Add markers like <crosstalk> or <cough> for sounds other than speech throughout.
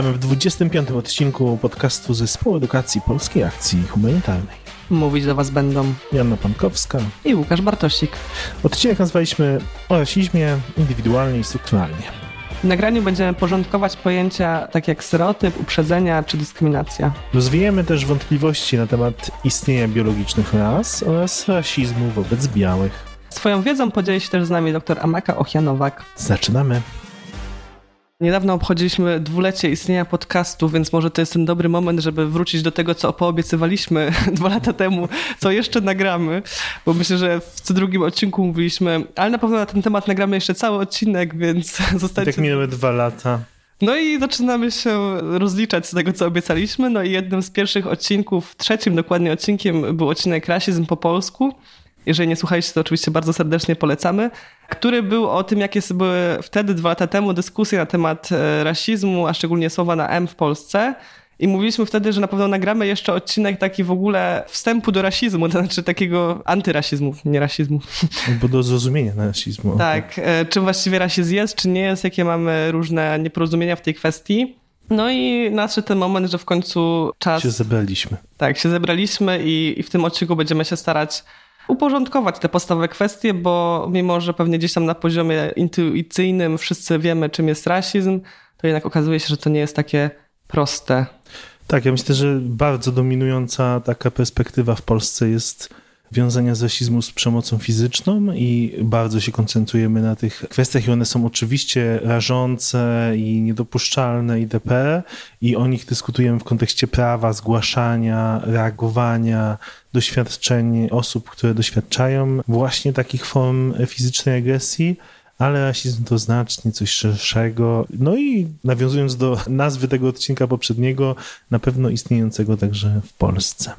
Witamy w 25. odcinku podcastu Zespołu Edukacji Polskiej Akcji Humanitarnej. Mówić do Was będą Janna Pankowska i Łukasz Bartosik. Odcinek nazwaliśmy o rasizmie indywidualnie i strukturalnie. W nagraniu będziemy porządkować pojęcia takie jak stereotyp, uprzedzenia czy dyskryminacja. Rozwijemy też wątpliwości na temat istnienia biologicznych ras oraz rasizmu wobec białych. Swoją wiedzą podzieli się też z nami dr Amaka Ochianowak. Zaczynamy. Niedawno obchodziliśmy dwulecie istnienia podcastu, więc może to jest ten dobry moment, żeby wrócić do tego, co poobiecywaliśmy <laughs> dwa lata temu, co jeszcze nagramy, bo myślę, że w co drugim odcinku mówiliśmy, ale na pewno na ten temat nagramy jeszcze cały odcinek, więc <laughs> zostańcie... Tak minęły dwa lata. No i zaczynamy się rozliczać z tego, co obiecaliśmy. No i jednym z pierwszych odcinków, trzecim dokładnie odcinkiem był odcinek Rasizm po polsku. Jeżeli nie słuchaliście, to oczywiście bardzo serdecznie polecamy. Który był o tym, jakie były wtedy, dwa lata temu, dyskusje na temat e, rasizmu, a szczególnie słowa na M w Polsce. I mówiliśmy wtedy, że na pewno nagramy jeszcze odcinek taki w ogóle wstępu do rasizmu, <laughs> to znaczy takiego antyrasizmu, nie rasizmu. Bo do zrozumienia rasizmu. Tak, okay. czym właściwie rasizm jest, czy nie jest, jakie mamy różne nieporozumienia w tej kwestii. No i nadszedł ten moment, że w końcu czas... Się zebraliśmy. Tak, się zebraliśmy i, i w tym odcinku będziemy się starać uporządkować te podstawowe kwestie, bo mimo, że pewnie gdzieś tam na poziomie intuicyjnym wszyscy wiemy, czym jest rasizm, to jednak okazuje się, że to nie jest takie proste. Tak, ja myślę, że bardzo dominująca taka perspektywa w Polsce jest wiązania rasizmu z przemocą fizyczną i bardzo się koncentrujemy na tych kwestiach i one są oczywiście rażące i niedopuszczalne itp. I o nich dyskutujemy w kontekście prawa, zgłaszania, reagowania, doświadczeń osób, które doświadczają właśnie takich form fizycznej agresji ale rasizm to znacznie coś szerszego. No i nawiązując do nazwy tego odcinka poprzedniego, na pewno istniejącego także w Polsce.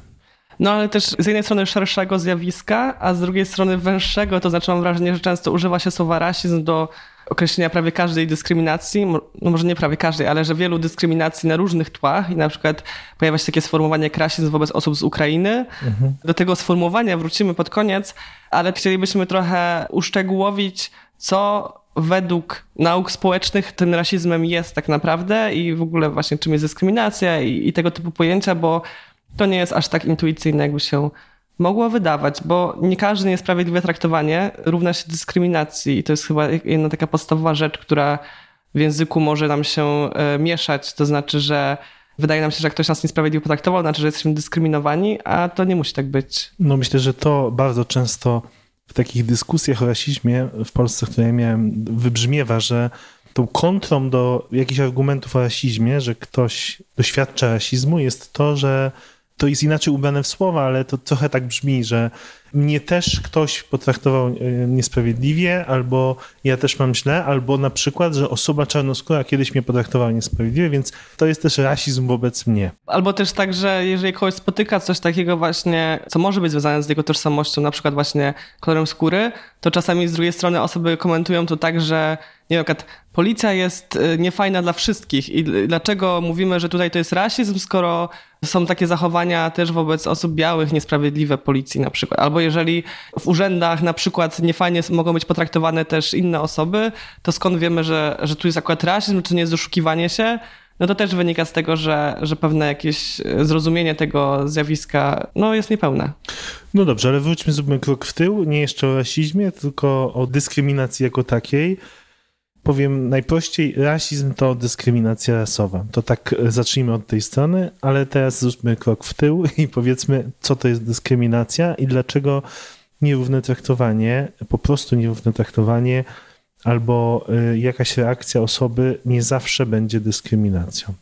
No ale też z jednej strony szerszego zjawiska, a z drugiej strony węższego, to znaczy mam wrażenie, że często używa się słowa rasizm do określenia prawie każdej dyskryminacji, no może nie prawie każdej, ale że wielu dyskryminacji na różnych tłach i na przykład pojawia się takie sformułowanie jak rasizm wobec osób z Ukrainy. Mhm. Do tego sformułowania wrócimy pod koniec, ale chcielibyśmy trochę uszczegółowić, co według nauk społecznych tym rasizmem jest tak naprawdę i w ogóle właśnie czym jest dyskryminacja i, i tego typu pojęcia, bo to nie jest aż tak intuicyjne, jakby się mogło wydawać, bo nie każde niesprawiedliwe traktowanie równa się dyskryminacji i to jest chyba jedna taka podstawowa rzecz, która w języku może nam się e, mieszać, to znaczy, że wydaje nam się, że ktoś nas niesprawiedliwie potraktował, znaczy, że jesteśmy dyskryminowani, a to nie musi tak być. No myślę, że to bardzo często w takich dyskusjach o rasizmie w Polsce, które ja miałem, wybrzmiewa, że tą kontrą do jakichś argumentów o rasizmie, że ktoś doświadcza rasizmu, jest to, że to jest inaczej ubrane w słowa, ale to trochę tak brzmi, że mnie też ktoś potraktował e, niesprawiedliwie, albo ja też mam źle, albo na przykład, że osoba czarnoskóra kiedyś mnie potraktowała niesprawiedliwie, więc to jest też rasizm wobec mnie. Albo też tak, że jeżeli kogoś spotyka coś takiego właśnie, co może być związane z jego tożsamością, na przykład właśnie kolorem skóry, to czasami z drugiej strony osoby komentują to tak, że nie wiem, policja jest y, niefajna dla wszystkich i dlaczego mówimy, że tutaj to jest rasizm, skoro są takie zachowania też wobec osób białych niesprawiedliwe policji na przykład. Albo jeżeli w urzędach na przykład niefajnie mogą być potraktowane też inne osoby, to skąd wiemy, że, że tu jest akurat rasizm, czy nie jest doszukiwanie się? No to też wynika z tego, że, że pewne jakieś zrozumienie tego zjawiska no, jest niepełne. No dobrze, ale wróćmy, zróbmy krok w tył, nie jeszcze o rasizmie, tylko o dyskryminacji jako takiej powiem najprościej, rasizm to dyskryminacja rasowa. To tak e, zacznijmy od tej strony, ale teraz zróbmy krok w tył <laughs> i powiedzmy, co to jest dyskryminacja i dlaczego nierówne traktowanie, po prostu nierówne traktowanie albo e, jakaś reakcja osoby nie zawsze będzie dyskryminacją.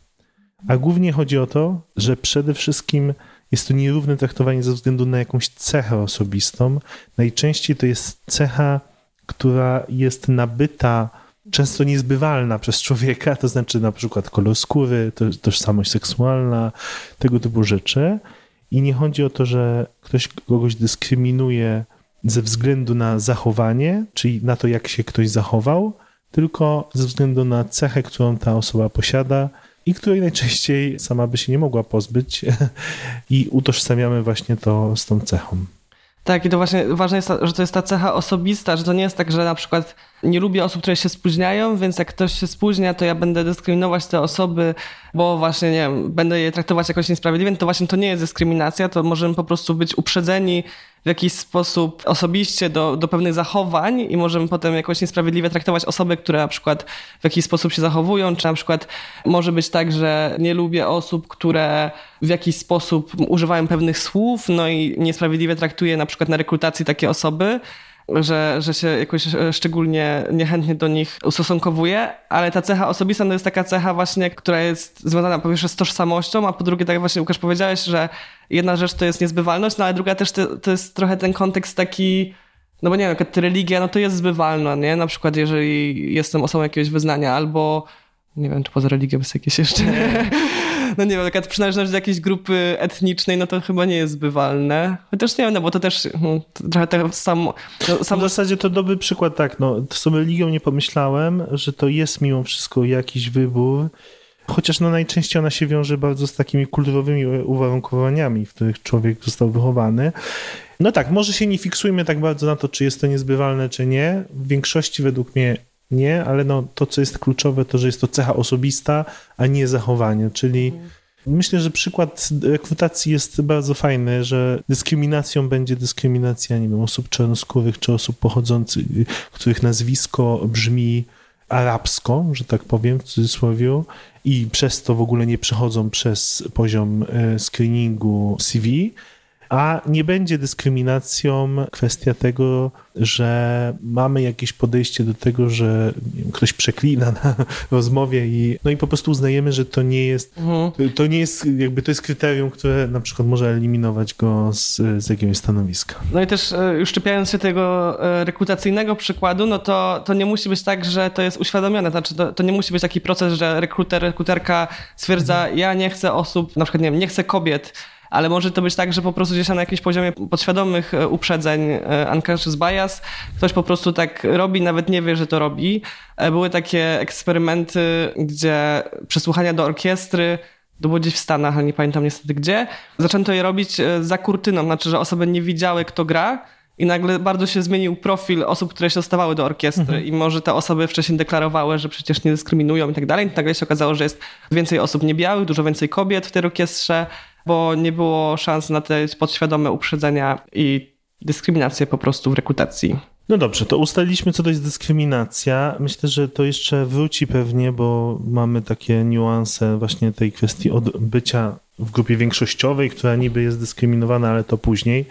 A głównie chodzi o to, że przede wszystkim jest to nierówne traktowanie ze względu na jakąś cechę osobistą. Najczęściej to jest cecha, która jest nabyta często niezbywalna przez człowieka, to znaczy na przykład kolor skóry, tożsamość seksualna, tego typu rzeczy. I nie chodzi o to, że ktoś kogoś dyskryminuje ze względu na zachowanie, czyli na to, jak się ktoś zachował, tylko ze względu na cechę, którą ta osoba posiada i której najczęściej sama by się nie mogła pozbyć <laughs> i utożsamiamy właśnie to z tą cechą. Tak, i to właśnie ważne jest, że to jest ta cecha osobista, że to nie jest tak, że na przykład nie lubię osób, które się spóźniają, więc jak ktoś się spóźnia, to ja będę dyskryminować te osoby, bo właśnie, nie wiem, będę je traktować jakoś niesprawiedliwie, to właśnie to nie jest dyskryminacja, to możemy po prostu być uprzedzeni w jakiś sposób osobiście do, do pewnych zachowań i możemy potem jakoś niesprawiedliwie traktować osoby, które na przykład w jakiś sposób się zachowują, czy na przykład może być tak, że nie lubię osób, które w jakiś sposób używają pewnych słów, no i niesprawiedliwie traktuję na przykład na rekrutacji takie osoby, że, że się jakoś e, szczególnie niechętnie do nich ustosunkowuje, ale ta cecha osobista to jest taka cecha właśnie, która jest związana po pierwsze z tożsamością, a po drugie, tak jak właśnie Łukasz powiedziałeś, że jedna rzecz to jest niezbywalność, no ale druga też to, to jest trochę ten kontekst taki, no bo nie wiem, jak religia, no to jest zbywalna, nie? Na przykład jeżeli jestem osobą jakiegoś wyznania albo nie wiem, czy poza religią jest jakieś jeszcze <laughs> no nie wiem, taka przynależność do jakiejś grupy etnicznej, no to chyba nie jest zbywalne. Chociaż nie wiem, no bo to też no, trochę tak samo... No, samo... W zasadzie to dobry przykład, tak, no z tą religią nie pomyślałem, że to jest mimo wszystko jakiś wybór, chociaż no najczęściej ona się wiąże bardzo z takimi kulturowymi uwarunkowaniami, w których człowiek został wychowany. No tak, może się nie fiksujmy tak bardzo na to, czy jest to niezbywalne, czy nie. W większości według mnie nie, ale no, to, co jest kluczowe, to, że jest to cecha osobista, a nie zachowanie, czyli mhm. myślę, że przykład rekrutacji jest bardzo fajny, że dyskryminacją będzie dyskryminacja, nie wiem, osób czarnoskórych, czy osób pochodzących, których nazwisko brzmi arabsko, że tak powiem, w cudzysłowie, i przez to w ogóle nie przechodzą przez poziom e, screeningu CV, a nie będzie dyskryminacją kwestia tego, że mamy jakieś podejście do tego, że wiem, ktoś przeklina na rozmowie i no i po prostu uznajemy, że to nie jest mhm. to nie jest jakby to jest kryterium, które na przykład może eliminować go z, z jakiegoś stanowiska. No i też e, już szczepiając się tego e, rekrutacyjnego przykładu, no to, to nie musi być tak, że to jest uświadomione, znaczy to, to nie musi być taki proces, że rekruter, rekruterka stwierdza, mhm. ja nie chcę osób, na przykład nie wiem, nie chcę kobiet, ale może to być tak, że po prostu gdzieś na jakimś poziomie podświadomych e, uprzedzeń e, unconscious bias ktoś po prostu tak robi, nawet nie wie, że to robi. E, były takie eksperymenty, gdzie przesłuchania do orkiestry to było gdzieś w Stanach, ale nie pamiętam niestety gdzie. Zaczęto je robić za kurtyną, znaczy, że osoby nie widziały, kto gra, i nagle bardzo się zmienił profil osób, które się dostawały do orkiestry mhm. i może te osoby wcześniej deklarowały, że przecież nie dyskryminują i tak dalej. Nagle się okazało, że jest więcej osób niebiałych, dużo więcej kobiet w tej orkiestrze, bo nie było szans na te podświadome uprzedzenia i dyskryminację po prostu w rekrutacji. No dobrze, to ustaliliśmy, co to jest dyskryminacja. Myślę, że to jeszcze wróci pewnie, bo mamy takie niuanse właśnie tej kwestii od bycia w grupie większościowej, która niby jest dyskryminowana, ale to później.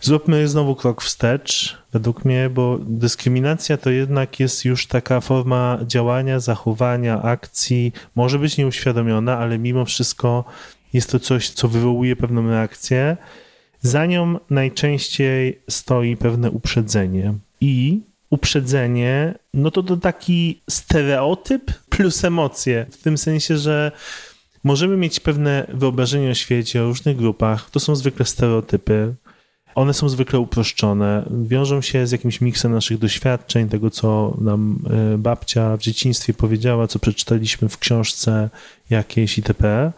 Zróbmy znowu krok wstecz, według mnie, bo dyskryminacja to jednak jest już taka forma działania, zachowania, akcji, może być nieuświadomiona, ale mimo wszystko jest to coś, co wywołuje pewną reakcję. Za nią najczęściej stoi pewne uprzedzenie. I uprzedzenie, no to to taki stereotyp plus emocje. W tym sensie, że możemy mieć pewne wyobrażenie o świecie, o różnych grupach. To są zwykle stereotypy. One są zwykle uproszczone, wiążą się z jakimś miksem naszych doświadczeń, tego co nam e, babcia w dzieciństwie powiedziała, co przeczytaliśmy w książce jakiejś itp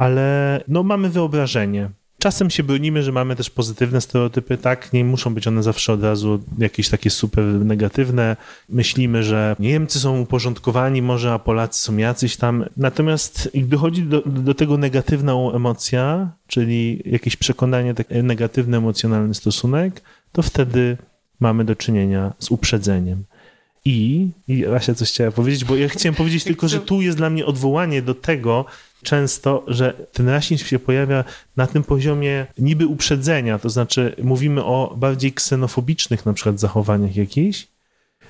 ale no mamy wyobrażenie. Czasem się bronimy, że mamy też pozytywne stereotypy, tak? Nie muszą być one zawsze od razu jakieś takie super negatywne. Myślimy, że Niemcy są uporządkowani, może, a Polacy są jacyś tam. Natomiast gdy chodzi do, do tego negatywną emocja, czyli jakieś przekonanie, taki negatywny emocjonalny stosunek, to wtedy mamy do czynienia z uprzedzeniem. I, i Asia coś chciała powiedzieć, bo ja chciałem powiedzieć tylko, że tu jest dla mnie odwołanie do tego, często, że ten rasizm się pojawia na tym poziomie niby uprzedzenia, to znaczy mówimy o bardziej ksenofobicznych na przykład zachowaniach jakichś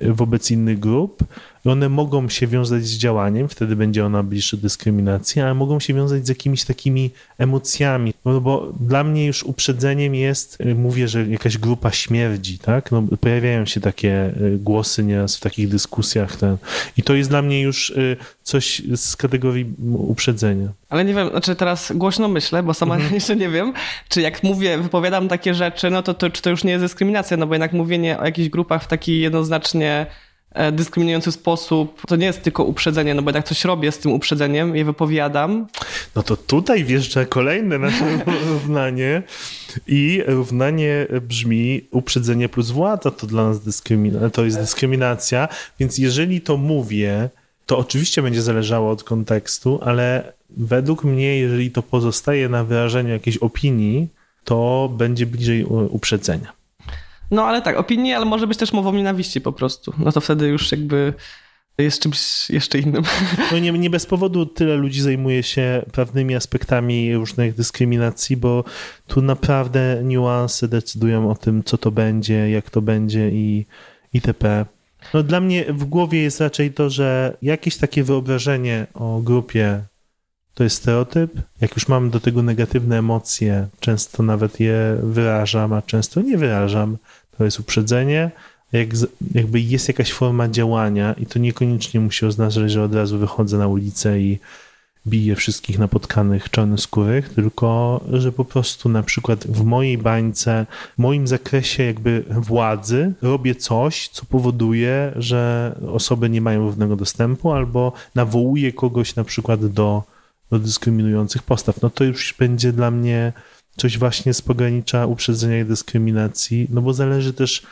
wobec innych grup, i one mogą się wiązać z działaniem, wtedy będzie ona bliższa dyskryminacji, ale mogą się wiązać z jakimiś takimi emocjami. No bo dla mnie już uprzedzeniem jest, y, mówię, że jakaś grupa śmierdzi, tak? No, pojawiają się takie y, głosy nieraz w takich dyskusjach. Ten. I to jest dla mnie już y, coś z kategorii uprzedzenia. Ale nie wiem, znaczy teraz głośno myślę, bo sama mhm. <laughs> jeszcze nie wiem, czy jak mówię, wypowiadam takie rzeczy, no to, to czy to już nie jest dyskryminacja, no bo jednak mówienie o jakichś grupach w taki jednoznacznie dyskryminujący sposób, to nie jest tylko uprzedzenie, no bo jak coś robię z tym uprzedzeniem, je wypowiadam. No to tutaj wjeżdża kolejne nasze <laughs> równanie i równanie brzmi uprzedzenie plus władza to dla nas dyskryminacja, to jest dyskryminacja, więc jeżeli to mówię, to oczywiście będzie zależało od kontekstu, ale według mnie, jeżeli to pozostaje na wyrażeniu jakiejś opinii, to będzie bliżej uprzedzenia. No ale tak, opinie, ale może być też mową nienawiści po prostu. No to wtedy już jakby jest czymś jeszcze innym. <laughs> No nie, nie bez powodu tyle ludzi zajmuje się prawnymi aspektami różnych dyskryminacji, bo tu naprawdę niuanse decydują o tym, co to będzie, jak to będzie i itp. No dla mnie w głowie jest raczej to, że jakieś takie wyobrażenie o grupie to jest stereotyp. Jak już mam do tego negatywne emocje, często nawet je wyrażam, a często nie wyrażam, to jest uprzedzenie. Jak, jakby jest jakaś forma działania i to niekoniecznie musi oznaczać, że od razu wychodzę na ulicę i biję wszystkich napotkanych czarnoskórych, tylko że po prostu na przykład w mojej bańce, w moim zakresie jakby władzy robię coś, co powoduje, że osoby nie mają równego dostępu albo nawołuję kogoś na przykład do, do dyskryminujących postaw. No to już będzie dla mnie coś właśnie z pogranicza uprzedzenia i dyskryminacji, no bo zależy też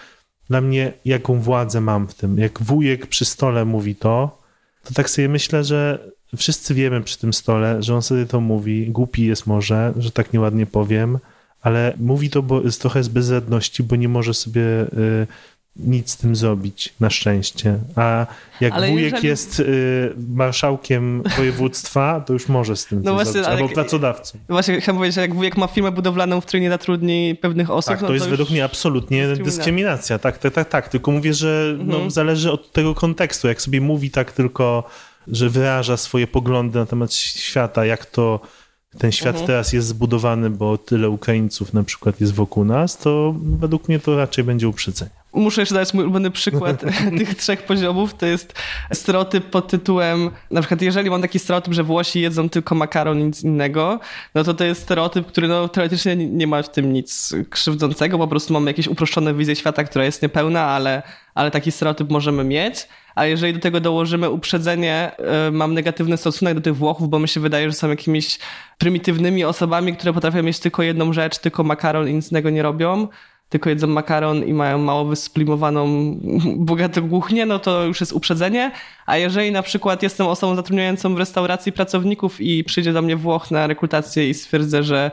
dla mnie, jaką władzę mam w tym. Jak wujek przy stole mówi to, to tak sobie myślę, że wszyscy wiemy przy tym stole, że on sobie to mówi, głupi jest może, że tak nieładnie powiem, ale mówi to bo, jest trochę z bezradności, bo nie może sobie y, nic z tym zrobić, na szczęście. A jak ale wujek jeżeli... jest y, marszałkiem województwa, to już może z tym no właśnie, zrobić, albo pracodawcą. Właśnie chciałem powiedzieć, że jak wujek ma firmę budowlaną, w której nie zatrudni pewnych osób, tak, to, no to jest według mnie absolutnie dyskryminacja. dyskryminacja. Tak, tak, tak, tak. Tylko mówię, że no, mhm. no, zależy od tego kontekstu. Jak sobie mówi tak tylko, że wyraża swoje poglądy na temat świata, jak to ten świat mhm. teraz jest zbudowany, bo tyle Ukraińców na przykład jest wokół nas, to według mnie to raczej będzie uprzedzenie. Muszę jeszcze dać mój ulubiony przykład <laughs> tych trzech poziomów. To jest stereotyp pod tytułem, na przykład jeżeli mam taki stereotyp, że Włosi jedzą tylko makaron i nic innego, no to to jest stereotyp, który no, teoretycznie nie ma w tym nic krzywdzącego, po prostu mamy jakieś uproszczone wizję świata, która jest niepełna, ale, ale taki stereotyp możemy mieć. A jeżeli do tego dołożymy uprzedzenie, yy, mam negatywny stosunek do tych Włochów, bo mi się wydaje, że są jakimiś prymitywnymi osobami, które potrafią mieć tylko jedną rzecz, tylko makaron i nic innego nie robią, tylko jedzą makaron i mają mało wysplimowaną <laughs> bogatą głuchnię, no to już jest uprzedzenie. A jeżeli na przykład jestem osobą zatrudniającą w restauracji pracowników i przyjdzie do mnie Włoch na rekrutację i stwierdzę, że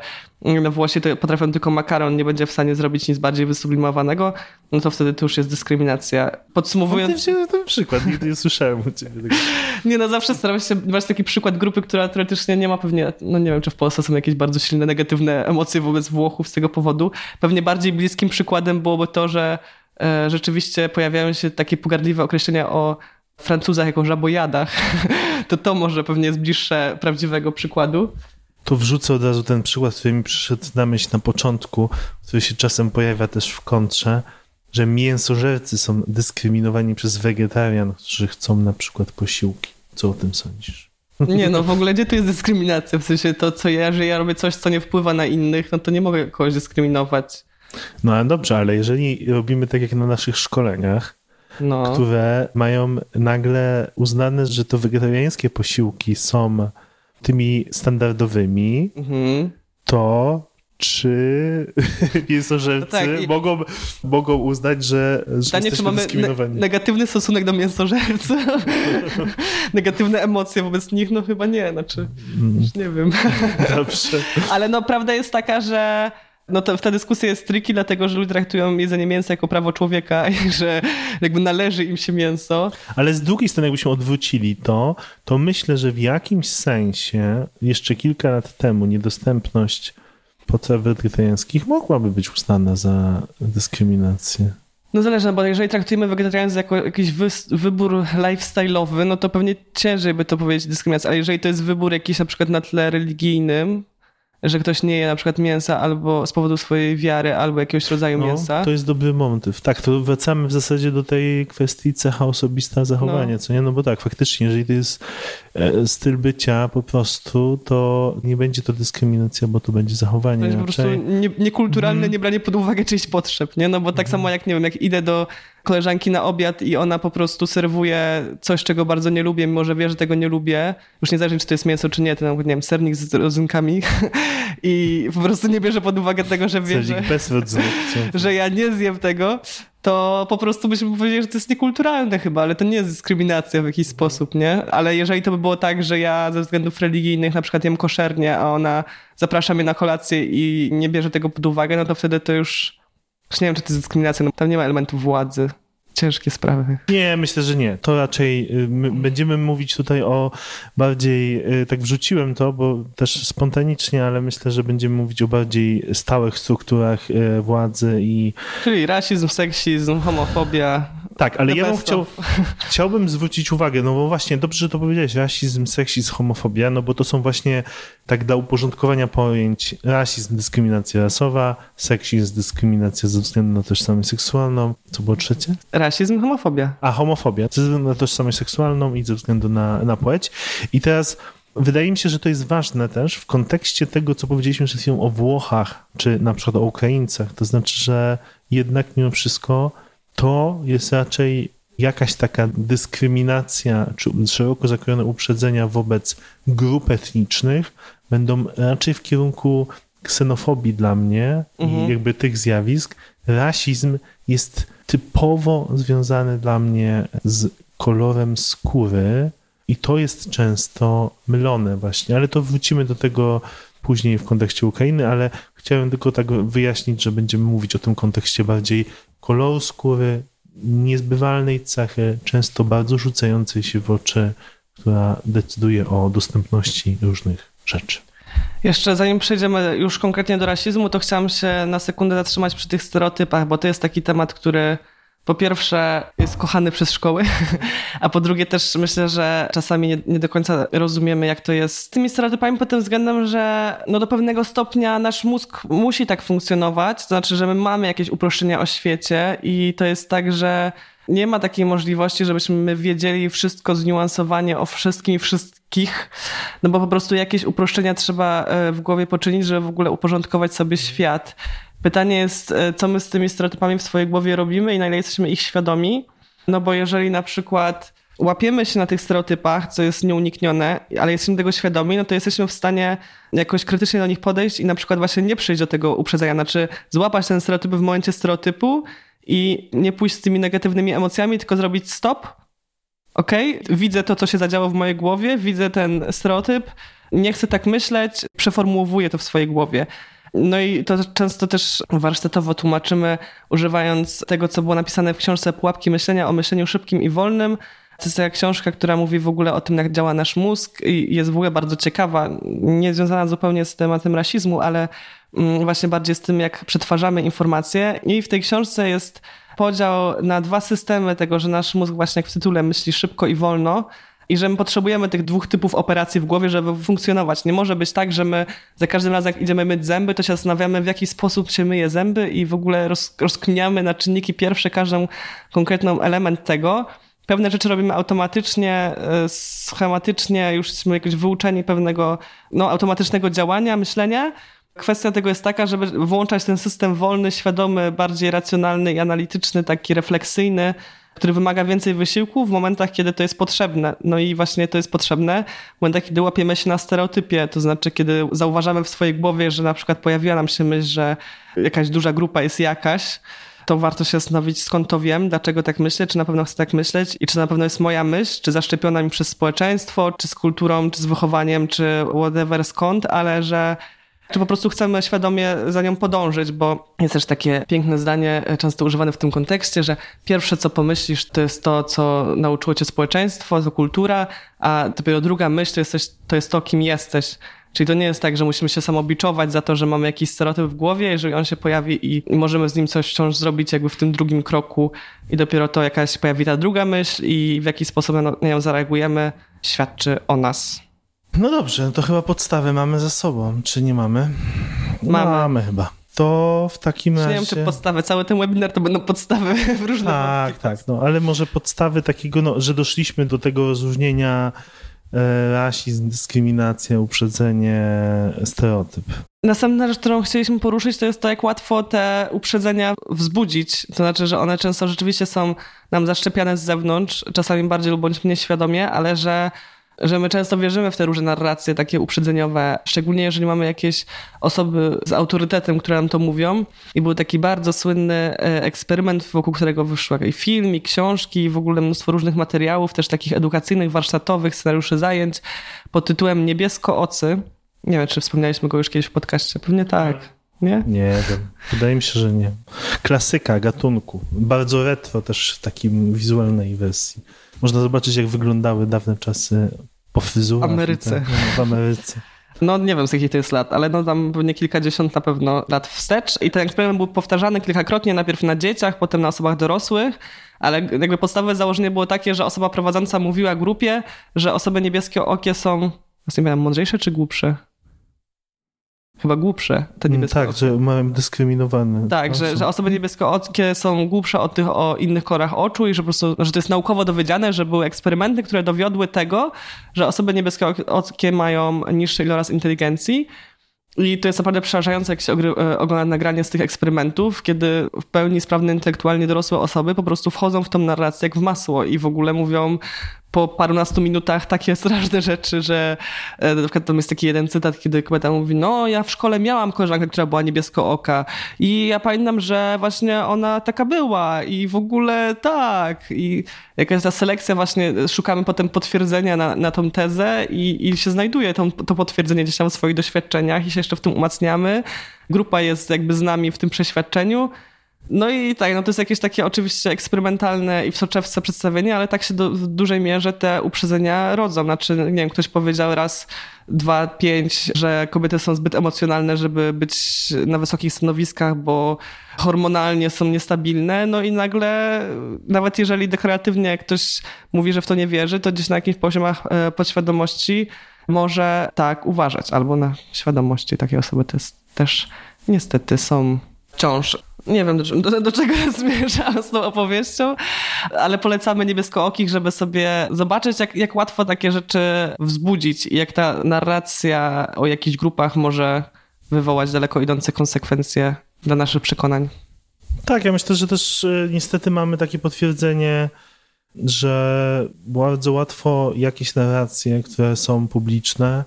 Włosi to potrafią tylko makaron, nie będzie w stanie zrobić nic bardziej wysublimowanego, no to wtedy to już jest dyskryminacja. Podsumowując... No, ten przykład, nigdy nie słyszałem u ciebie tego. <laughs> Nie no, zawsze staram się brać taki przykład grupy, która teoretycznie nie ma pewnie, no nie wiem, czy w Polsce są jakieś bardzo silne negatywne emocje wobec Włochów z tego powodu. Pewnie bardziej bliskim przykładem byłoby to, że e, rzeczywiście pojawiają się takie pogardliwe określenia o Francuzach jako żabojadach, <laughs> to to może pewnie jest bliższe prawdziwego przykładu. To wrzucę od razu ten przykład, który mi przyszedł na myśl na początku, który się czasem pojawia też w kontrze, że mięsożercy są dyskryminowani przez wegetarian, którzy chcą na przykład posiłki. Co o tym sądzisz? <laughs> Nie no, w ogóle gdzie tu jest dyskryminacja? W sensie to, co ja, że ja robię coś, co nie wpływa na innych, no to nie mogę kogoś dyskryminować. No ale dobrze, ale jeżeli robimy tak jak na naszych szkoleniach, no. które mają nagle uznane, że to wegetariańskie posiłki są tymi standardowymi, mhm. to czy <laughs> mięsożercy no tak, mogą, mogą uznać, że, że Pytanie, czy mamy ne negatywny stosunek do mięsożercy? <laughs> Negatywne emocje wobec nich? No chyba nie, znaczy mm. nie wiem. Dobrze. <laughs> Ale no prawda jest taka, że no to ta dyskusja jest tricky, dlatego że ludzie traktują jedzenie mięsa jako prawo człowieka <laughs> i że jakby należy im się mięso. Ale z drugiej strony, jakbyśmy odwrócili to, to myślę, że w jakimś sensie jeszcze kilka lat temu niedostępność potraw wegetariańskich mogłaby być uznana za dyskryminację. No zależy, no bo jeżeli traktujemy wegetarianizm jako jakiś wy, wybór lifestyle'owy, no to pewnie ciężej by to powiedzieć dyskryminacja, ale jeżeli to jest wybór jakiś na przykład na tle religijnym, że ktoś nie je na przykład mięsa albo z powodu swojej wiary, albo jakiegoś rodzaju no, mięsa. To jest dobry motyw. Tak, to wracamy w zasadzie do tej kwestii cecha osobista zachowania, no. co nie? No bo tak, faktycznie, jeżeli to jest e, styl bycia po prostu, to nie będzie to dyskryminacja, bo to będzie zachowanie. To jest po prostu nie, niekulturalne mm. niebranie pod uwagę czyichś potrzeb, nie? No bo tak mm. samo jak, nie wiem, jak idę do koleżanki na obiad i ona po prostu serwuje coś, czego bardzo nie lubię, mimo że wie, że tego nie lubię. Już nie czy to jest mięso, czy nie, to nie wiem, sernik z rodzynkami <laughs> i po prostu nie bierze pod uwagę tego, że wie, że, bez rodzynek, <laughs> że ja nie zjem tego, to po prostu byśmy powiedzieli, że to jest niekulturalne chyba, ale to nie jest dyskryminacja w jakiś sposób, nie? Ale jeżeli to by było tak, że ja ze względów religijnych na przykład jem koszernie, a ona zaprasza mnie na kolację i nie bierze tego pod uwagę, no to wtedy to już, już nie wiem, czy to jest dyskryminacja, no tam nie ma elementów władzy ciężkie sprawy. Nie, myślę, że nie. To raczej y, będziemy mówić tutaj o bardziej, y, tak wrzuciłem to, bo też spontanicznie, ale myślę, że będziemy mówić o bardziej stałych strukturach y, władzy i... Czyli rasizm, seksizm, homofobia, tak, ale ja bym chciał, <laughs> chciałbym zwrócić uwagę, no bo właśnie dobrze, że to powiedziałeś, rasizm, seksizm, homofobia, no bo to są właśnie tak dla uporządkowania pojęć rasizm, dyskryminacja rasowa, seksizm, dyskryminacja ze względu na tożsamość seksualną. Co było trzecie? Rasizm, homofobia. A, homofobia, ze względu na tożsamość seksualną i ze względu na, na płeć. I teraz wydaje mi się, że to jest ważne też w kontekście tego, co powiedzieliśmy przed chwilą o Włochach, czy na przykład o Ukraińcach. To znaczy, że jednak mimo wszystko to jest raczej jakaś taka dyskryminacja, czy szeroko zakrojone uprzedzenia wobec grup etnicznych będą raczej w kierunku ksenofobii dla mnie mhm. i jakby tych zjawisk. Rasizm jest typowo związany dla mnie z kolorem skóry i to jest często mylone właśnie, ale to wrócimy do tego później w kontekście Ukrainy, ale chciałem tylko tak wyjaśnić, że będziemy mówić o tym kontekście bardziej koloru skóry, niezbywalnej cechy, często bardzo rzucającej się w oczy, która decyduje o dostępności różnych rzeczy. Jeszcze zanim przejdziemy już konkretnie do rasizmu, to chciałam się na sekundę zatrzymać przy tych stereotypach, bo to jest taki temat, który po pierwsze jest kochany przez szkoły, <laughs> a po drugie też myślę, że czasami nie, nie, do końca rozumiemy, jak to jest z tymi stereotypami pod tym względem, że no do pewnego stopnia nasz mózg musi tak funkcjonować, to znaczy, że my mamy jakieś uproszczenia o świecie i to jest tak, że nie ma takiej możliwości, żebyśmy wiedzieli wszystko zniuansowanie o wszystkim i wszystkich, no bo po prostu jakieś uproszczenia trzeba e, w głowie poczynić, żeby w ogóle uporządkować sobie świat. Pytanie jest, e, co my z tymi stereotypami w swojej głowie robimy i na ile jesteśmy ich świadomi. No bo jeżeli na przykład łapiemy się na tych stereotypach, co jest nieuniknione, ale jesteśmy tego świadomi, no to jesteśmy w stanie jakoś krytycznie do nich podejść i na przykład właśnie nie przyjść do tego uprzedzenia, znaczy złapać ten stereotyp w momencie stereotypu i nie pójść z tymi negatywnymi emocjami, tylko zrobić stop. Ok, widzę to, co się zadziało w mojej głowie, widzę ten stereotyp, nie chcę tak myśleć, przeformułowuję to w swojej głowie. No i to często też warsztatowo tłumaczymy, używając tego, co było napisane w książce Pułapki myślenia o myśleniu szybkim i wolnym. To jest taka książka, która mówi w ogóle o tym, jak działa nasz mózg i jest w ogóle bardzo ciekawa, nie związana zupełnie z tematem rasizmu, ale mm, właśnie bardziej z tym, jak przetwarzamy informacje. I w tej książce jest podział na dwa systemy tego, że nasz mózg właśnie jak w tytule myśli szybko i wolno, i że my potrzebujemy tych dwóch typów operacji w głowie, żeby funkcjonować. Nie może być tak, że my za każdym razem, jak idziemy myć zęby, to się zastanawiamy, w jaki sposób się myje zęby i w ogóle roz, rozkminiamy na czynniki pierwsze każdą konkretną element tego. Pewne rzeczy robimy automatycznie, e, schematycznie, już jesteśmy jakoś wyuczeni pewnego no, automatycznego działania, myślenia. Kwestia tego jest taka, żeby włączać ten system wolny, świadomy, bardziej racjonalny i analityczny, taki refleksyjny, który wymaga więcej wysiłku w momentach, kiedy to jest potrzebne. No i właśnie to jest potrzebne w momentach, kiedy łapiemy się na stereotypie, to znaczy kiedy zauważamy w swojej głowie, że na przykład pojawiła nam się myśl, że jakaś duża grupa jest jakaś, to warto się zastanowić, skąd to wiem, dlaczego tak myślę, czy na pewno chcę tak myśleć i czy na pewno jest moja myśl, czy zaszczepiona mi przez społeczeństwo, czy z kulturą, czy z wychowaniem, czy whatever skąd, ale że czy po prostu chcemy świadomie za nią podążyć, bo jest też takie piękne zdanie, e, często używane w tym kontekście, że pierwsze co pomyślisz to jest to, co nauczyło cię społeczeństwo, to kultura, a dopiero druga myśl to, jesteś, to jest to, kim jesteś. Czyli to nie jest tak, że musimy się samobiczować za to, że mamy jakiś stereotyp w głowie, jeżeli on się pojawi i, możemy z nim coś wciąż zrobić jakby w tym drugim kroku i dopiero to jakaś pojawi ta druga myśl i w jaki sposób na nią zareagujemy, świadczy o nas. No dobrze, to chyba podstawy mamy za sobą, czy nie mamy? Mamy. Mamy chyba. To w takim razie... Nie czy podstawy, cały ten webinar to będą podstawy <laughs> w różnych... Tak, tak, no ale może podstawy takiego, no, że doszliśmy do tego rozróżnienia e, rasizm, dyskryminacja, uprzedzenie, stereotyp. Następna rzecz, którą chcieliśmy poruszyć, to jest to, jak łatwo te uprzedzenia wzbudzić. To znaczy, że one często rzeczywiście są nam zaszczepiane z zewnątrz, czasami bardziej lub bądź mniej świadomie, ale że że my często wierzymy w te różne narracje takie uprzedzeniowe, szczególnie jeżeli mamy jakieś osoby z autorytetem, które nam to mówią. I był taki bardzo słynny e, eksperyment, wokół którego wyszły i film, i książki, i w ogóle mnóstwo różnych materiałów, też takich edukacyjnych, warsztatowych, scenariuszy zajęć pod tytułem Niebiesko-ocy. Nie wiem, czy wspomnieliśmy go już kiedyś w podcaście. Pewnie tak. Nie? Nie. Wydaje mi się, że nie. Klasyka gatunku. Bardzo retro też w takim wizualnej wersji. Można zobaczyć, jak wyglądały dawne czasy po fryzurach. W Ameryce. Tak, no, w Ameryce. No nie wiem z jakich to jest lat, ale no tam pewnie kilkadziesiąt na pewno lat wstecz i ten eksperyment był powtarzany kilkakrotnie, najpierw na dzieciach, potem na osobach dorosłych, ale jakby podstawowe założenie było takie, że osoba prowadząca mówiła grupie, że osoby niebieskie okie są, nie wiem, mądrzejsze czy głupsze? Chyba głupsze, te Mm, niebieskie Tak, że mają dyskryminowane. Tak, że, że osoby niebieskookie są głupsze od tych o innych kolorach oczu i że po prostu, że to jest naukowo dowiedziane, że były eksperymenty, które dowiodły tego, że osoby niebieskookie mają niższy iloraz inteligencji. I to jest naprawdę przerażające, jak się e, ogląda nagranie z tych eksperymentów, kiedy w pełni sprawne intelektualnie dorosłe osoby po prostu wchodzą w tą narrację jak w masło i w ogóle mówią po parunastu minutach takie <laughs> straszne rzeczy, że e, na przykład tam jest taki jeden cytat, kiedy kobieta mówi, no ja w szkole miałam koleżankę, która była niebieskooka i ja pamiętam, że właśnie ona taka była i w ogóle tak i jakaś ta selekcja właśnie, szukamy potem potwierdzenia na, na tą tezę i, i się znajduje to, to potwierdzenie gdzieś tam w swoich doświadczeniach i się jeszcze w tym umacniamy. Grupa jest jakby z nami w tym przeświadczeniu. No i tak, no to jest jakieś takie oczywiście eksperymentalne i w soczewce przedstawienie, ale tak się do, w dużej mierze te uprzedzenia rodzą. Znaczy, nie wiem, ktoś powiedział raz, dwa, pięć, że kobiety są zbyt emocjonalne, żeby być na wysokich stanowiskach, bo hormonalnie są niestabilne. No i nagle, nawet jeżeli deklaratywnie ktoś mówi, że w to nie wierzy, to gdzieś na jakichś poziomach e, podświadomości może tak uważać, albo na świadomości takiej osoby to jest, też niestety są wciąż nie wiem, do, do, do czego <laughs> zmierzam z tą opowieścią, ale polecamy niebieskookich, żeby sobie zobaczyć, jak, jak łatwo takie rzeczy wzbudzić i jak ta narracja o jakichś grupach może wywołać daleko idące konsekwencje dla naszych przekonań. Tak, ja myślę, że też e, niestety mamy takie potwierdzenie, że bardzo łatwo jakieś narracje, które są publiczne,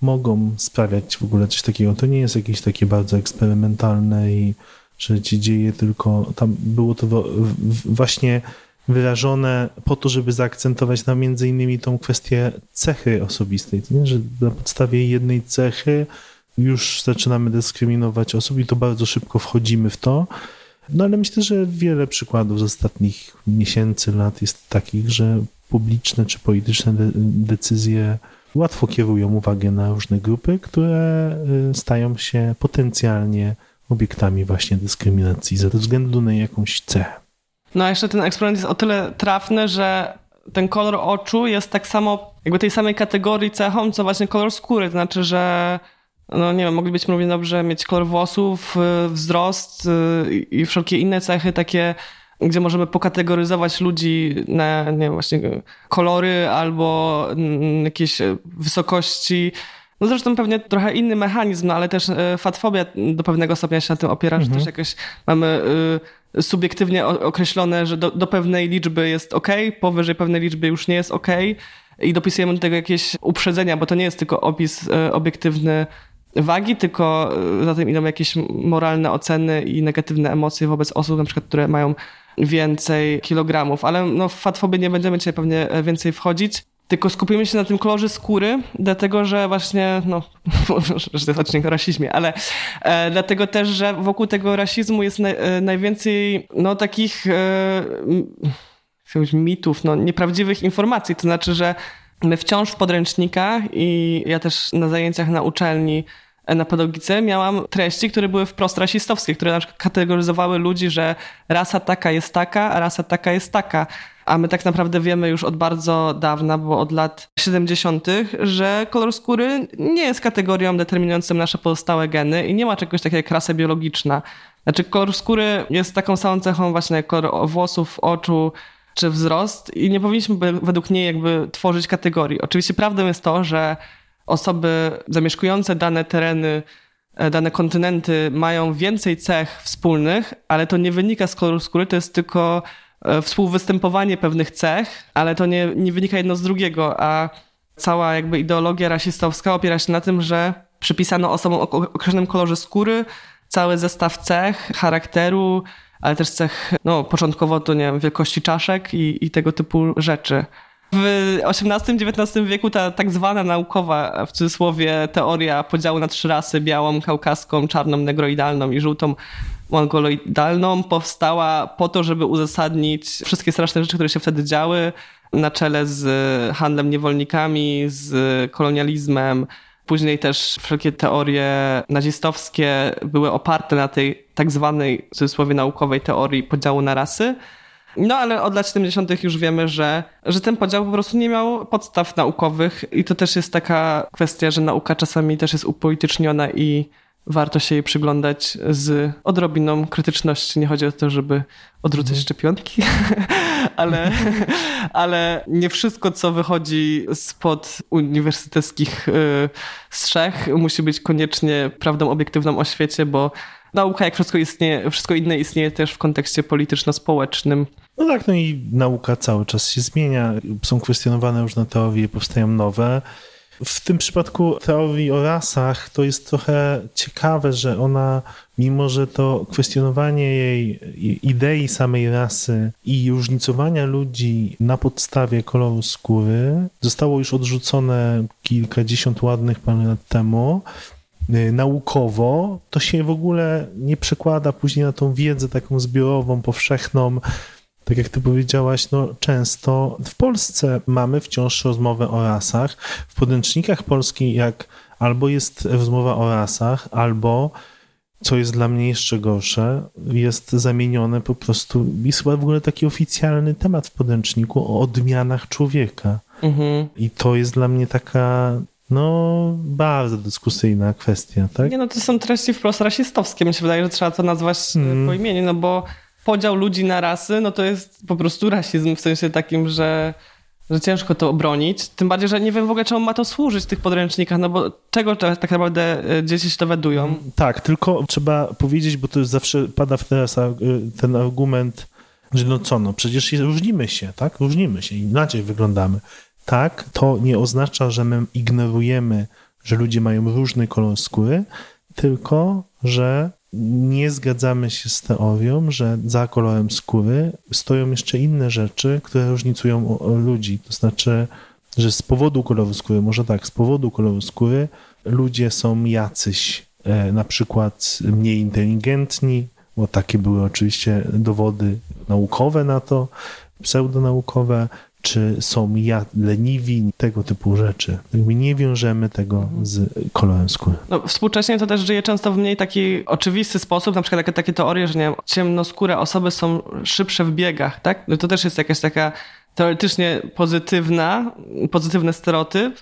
mogą sprawiać w ogóle coś takiego. To nie jest jakieś takie bardzo eksperymentalne i że się dzieje tylko, tam było to właśnie wyrażone po to, żeby zaakcentować na między innymi tą kwestię cechy osobistej, nie? że na podstawie jednej cechy już zaczynamy dyskryminować osób i to bardzo szybko wchodzimy w to. No ale myślę, że wiele przykładów z ostatnich miesięcy, lat jest takich, że publiczne czy polityczne de decyzje łatwo kierują uwagę na różne grupy, które y, stają się potencjalnie obiektami właśnie dyskryminacji ze względu na jakąś cechę. No a jeszcze ten eksperyment jest o tyle trafny, że ten kolor oczu jest tak samo, jakby tej samej kategorii cechą, co właśnie kolor skóry. To znaczy, że no nie wiem, moglibyśmy równie dobrze mieć kolor włosów, y, wzrost y, i wszelkie inne cechy takie, gdzie możemy pokategoryzować ludzi na, nie wiem, właśnie kolory albo jakieś wysokości no zresztą pewnie trochę inny mechanizm, no ale też e, fatfobia do pewnego stopnia się na tym opiera, mhm. że też jakoś mamy y, subiektywnie określone, że do, do, pewnej liczby jest ok, powyżej pewnej liczby już nie jest ok i dopisujemy do tego jakieś uprzedzenia, bo to nie jest tylko opis y, obiektywny wagi, tylko za tym idą jakieś moralne oceny i negatywne emocje wobec osób, na przykład, które mają więcej kilogramów, ale no, w fatfobię nie będziemy dzisiaj pewnie więcej wchodzić tylko skupimy się na tym kolorze skóry, dlatego że właśnie, no, <laughs> że to jest o rasizmie, ale e, dlatego też, że wokół tego rasizmu jest e, najwięcej, no, takich e, mitów, no, nieprawdziwych informacji. To znaczy, że my wciąż w podręcznikach i ja też na zajęciach na uczelni e, na pedagogice miałam treści, które były wprost rasistowskie, które na przykład kategoryzowały ludzi, że rasa taka jest taka, a rasa taka jest taka a my tak naprawdę wiemy już od bardzo dawna, bo od lat 70., że kolor skóry nie jest kategorią determinującą nasze pozostałe geny i nie ma czegoś takiego jak rasa biologiczna. Znaczy kolor skóry jest taką samą cechą właśnie jak kolor włosów, oczu, czy wzrost i nie powinniśmy według niej jakby tworzyć kategorii. Oczywiście prawdą jest to, że osoby zamieszkujące dane tereny e, dane kontynenty mają więcej cech wspólnych, ale to nie wynika z koloru skóry, to jest tylko współwystępowanie pewnych cech, ale to nie, nie wynika jedno z drugiego, a cała jakby ideologia rasistowska opiera się na tym, że przypisano osobom o określonym kolorze skóry cały zestaw cech, charakteru, ale też cech, no początkowo to nie wiem, wielkości czaszek i, i tego typu rzeczy. W XVIII-XIX wieku ta tak zwana naukowa, w cudzysłowie, teoria podziału na trzy rasy, białą, kaukaską, czarną, negroidalną i żółtą mongoloidalną, powstała po to, żeby uzasadnić wszystkie straszne rzeczy, które się wtedy działy, na czele z handlem niewolnikami, z kolonializmem. Później też wszelkie teorie nazistowskie były oparte na tej tak zwanej, w cudzysłowie, naukowej teorii podziału na rasy. No ale od lat 70. już wiemy, że, że ten podział po prostu nie miał podstaw naukowych i to też jest taka kwestia, że nauka czasami też jest upolityczniona i warto się jej przyglądać z odrobiną krytyczności. Nie chodzi o to, żeby odrzucać mhm. szczepionki, <laughs> ale, ale nie wszystko, co wychodzi spod uniwersyteckich y, strzech, musi być koniecznie prawdą obiektywną o świecie, bo nauka, jak wszystko istnieje, wszystko inne istnieje też w kontekście polityczno-społecznym. No tak, no i nauka cały czas się zmienia, są kwestionowane różne teorie, powstają nowe. W tym przypadku teorii o rasach to jest trochę ciekawe, że ona, mimo że to kwestionowanie jej idei samej rasy i różnicowania ludzi na podstawie koloru skóry zostało już odrzucone kilkadziesiąt ładnych parę lat temu, y, naukowo, to się w ogóle nie przekłada później na tą wiedzę taką zbiorową, powszechną, tak jak ty powiedziałaś, no często w Polsce mamy wciąż rozmowę o rasach. W podręcznikach polskich jak albo jest rozmowa o rasach, albo co jest dla mnie jeszcze gorsze, jest zamienione po prostu, jest chyba w ogóle taki oficjalny temat w podręczniku o odmianach człowieka. Mhm. I to jest dla mnie taka, no, bardzo dyskusyjna kwestia, tak? Nie, no to są treści wprost rasistowskie. Mi się wydaje, że trzeba to nazwać hmm. po imieniu, no bo podział ludzi na rasy, no to jest po prostu rasizm w sensie takim, że, że ciężko to obronić. Tym bardziej, że nie wiem w ogóle, czemu ma to służyć w tych podręcznikach, no bo czego tak naprawdę e, dzieci się dowiadują. Tak, tylko trzeba powiedzieć, bo to zawsze pada teraz e, ten argument, że no co, no przecież różnimy się, tak? Różnimy się, inaczej wyglądamy. Tak, to nie oznacza, że my ignorujemy, że ludzie mają różny kolor skóry, tylko że nie zgadzamy się z teorią, że za kolorem skóry stoją jeszcze inne rzeczy, które różnicują ludzi. To znaczy, że z powodu koloru skóry, może tak, z powodu koloru skóry ludzie są jacyś, e, na przykład mniej inteligentni, bo takie były oczywiście dowody naukowe na to, pseudonaukowe, czy są ja leniwi, tego typu rzeczy. Jakby nie wiążemy tego z kolorem skóry. No, współcześnie to też żyje często w mniej taki oczywisty sposób, na przykład takie, takie teorie, że nie wiem, ciemnoskóre osoby są szybsze w biegach, tak? No to też jest jakaś taka teoretycznie pozytywna, pozytywny stereotyp,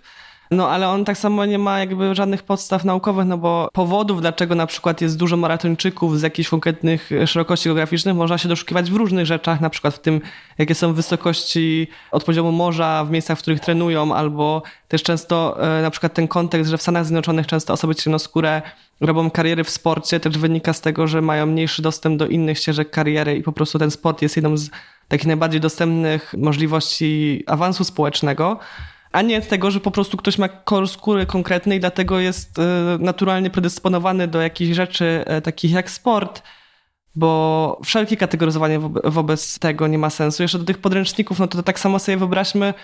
no ale on tak samo nie ma jakby żadnych podstaw naukowych, no bo powodów, dlaczego na przykład jest dużo maratończyków z jakichś konkretnych szerokości geograficznych, można się doszukiwać w różnych rzeczach, na przykład w tym, jakie są wysokości od poziomu morza w miejscach, w których trenują, albo też często e, na przykład ten kontekst, że w Stanach Zjednoczonych często osoby ciemnoskóre robią kariery w sporcie, też wynika z tego, że mają mniejszy dostęp do innych ścieżek kariery i po prostu ten sport jest jedną z takich najbardziej dostępnych możliwości awansu społecznego a nie tego, że po prostu ktoś ma kolor skóry konkretny i dlatego jest e, naturalnie predysponowany do jakichś rzeczy e, takich jak sport, bo wszelkie kategoryzowanie wobec tego nie ma sensu. Jeszcze do tych podręczników, no to, to tak samo sobie wyobraźmy,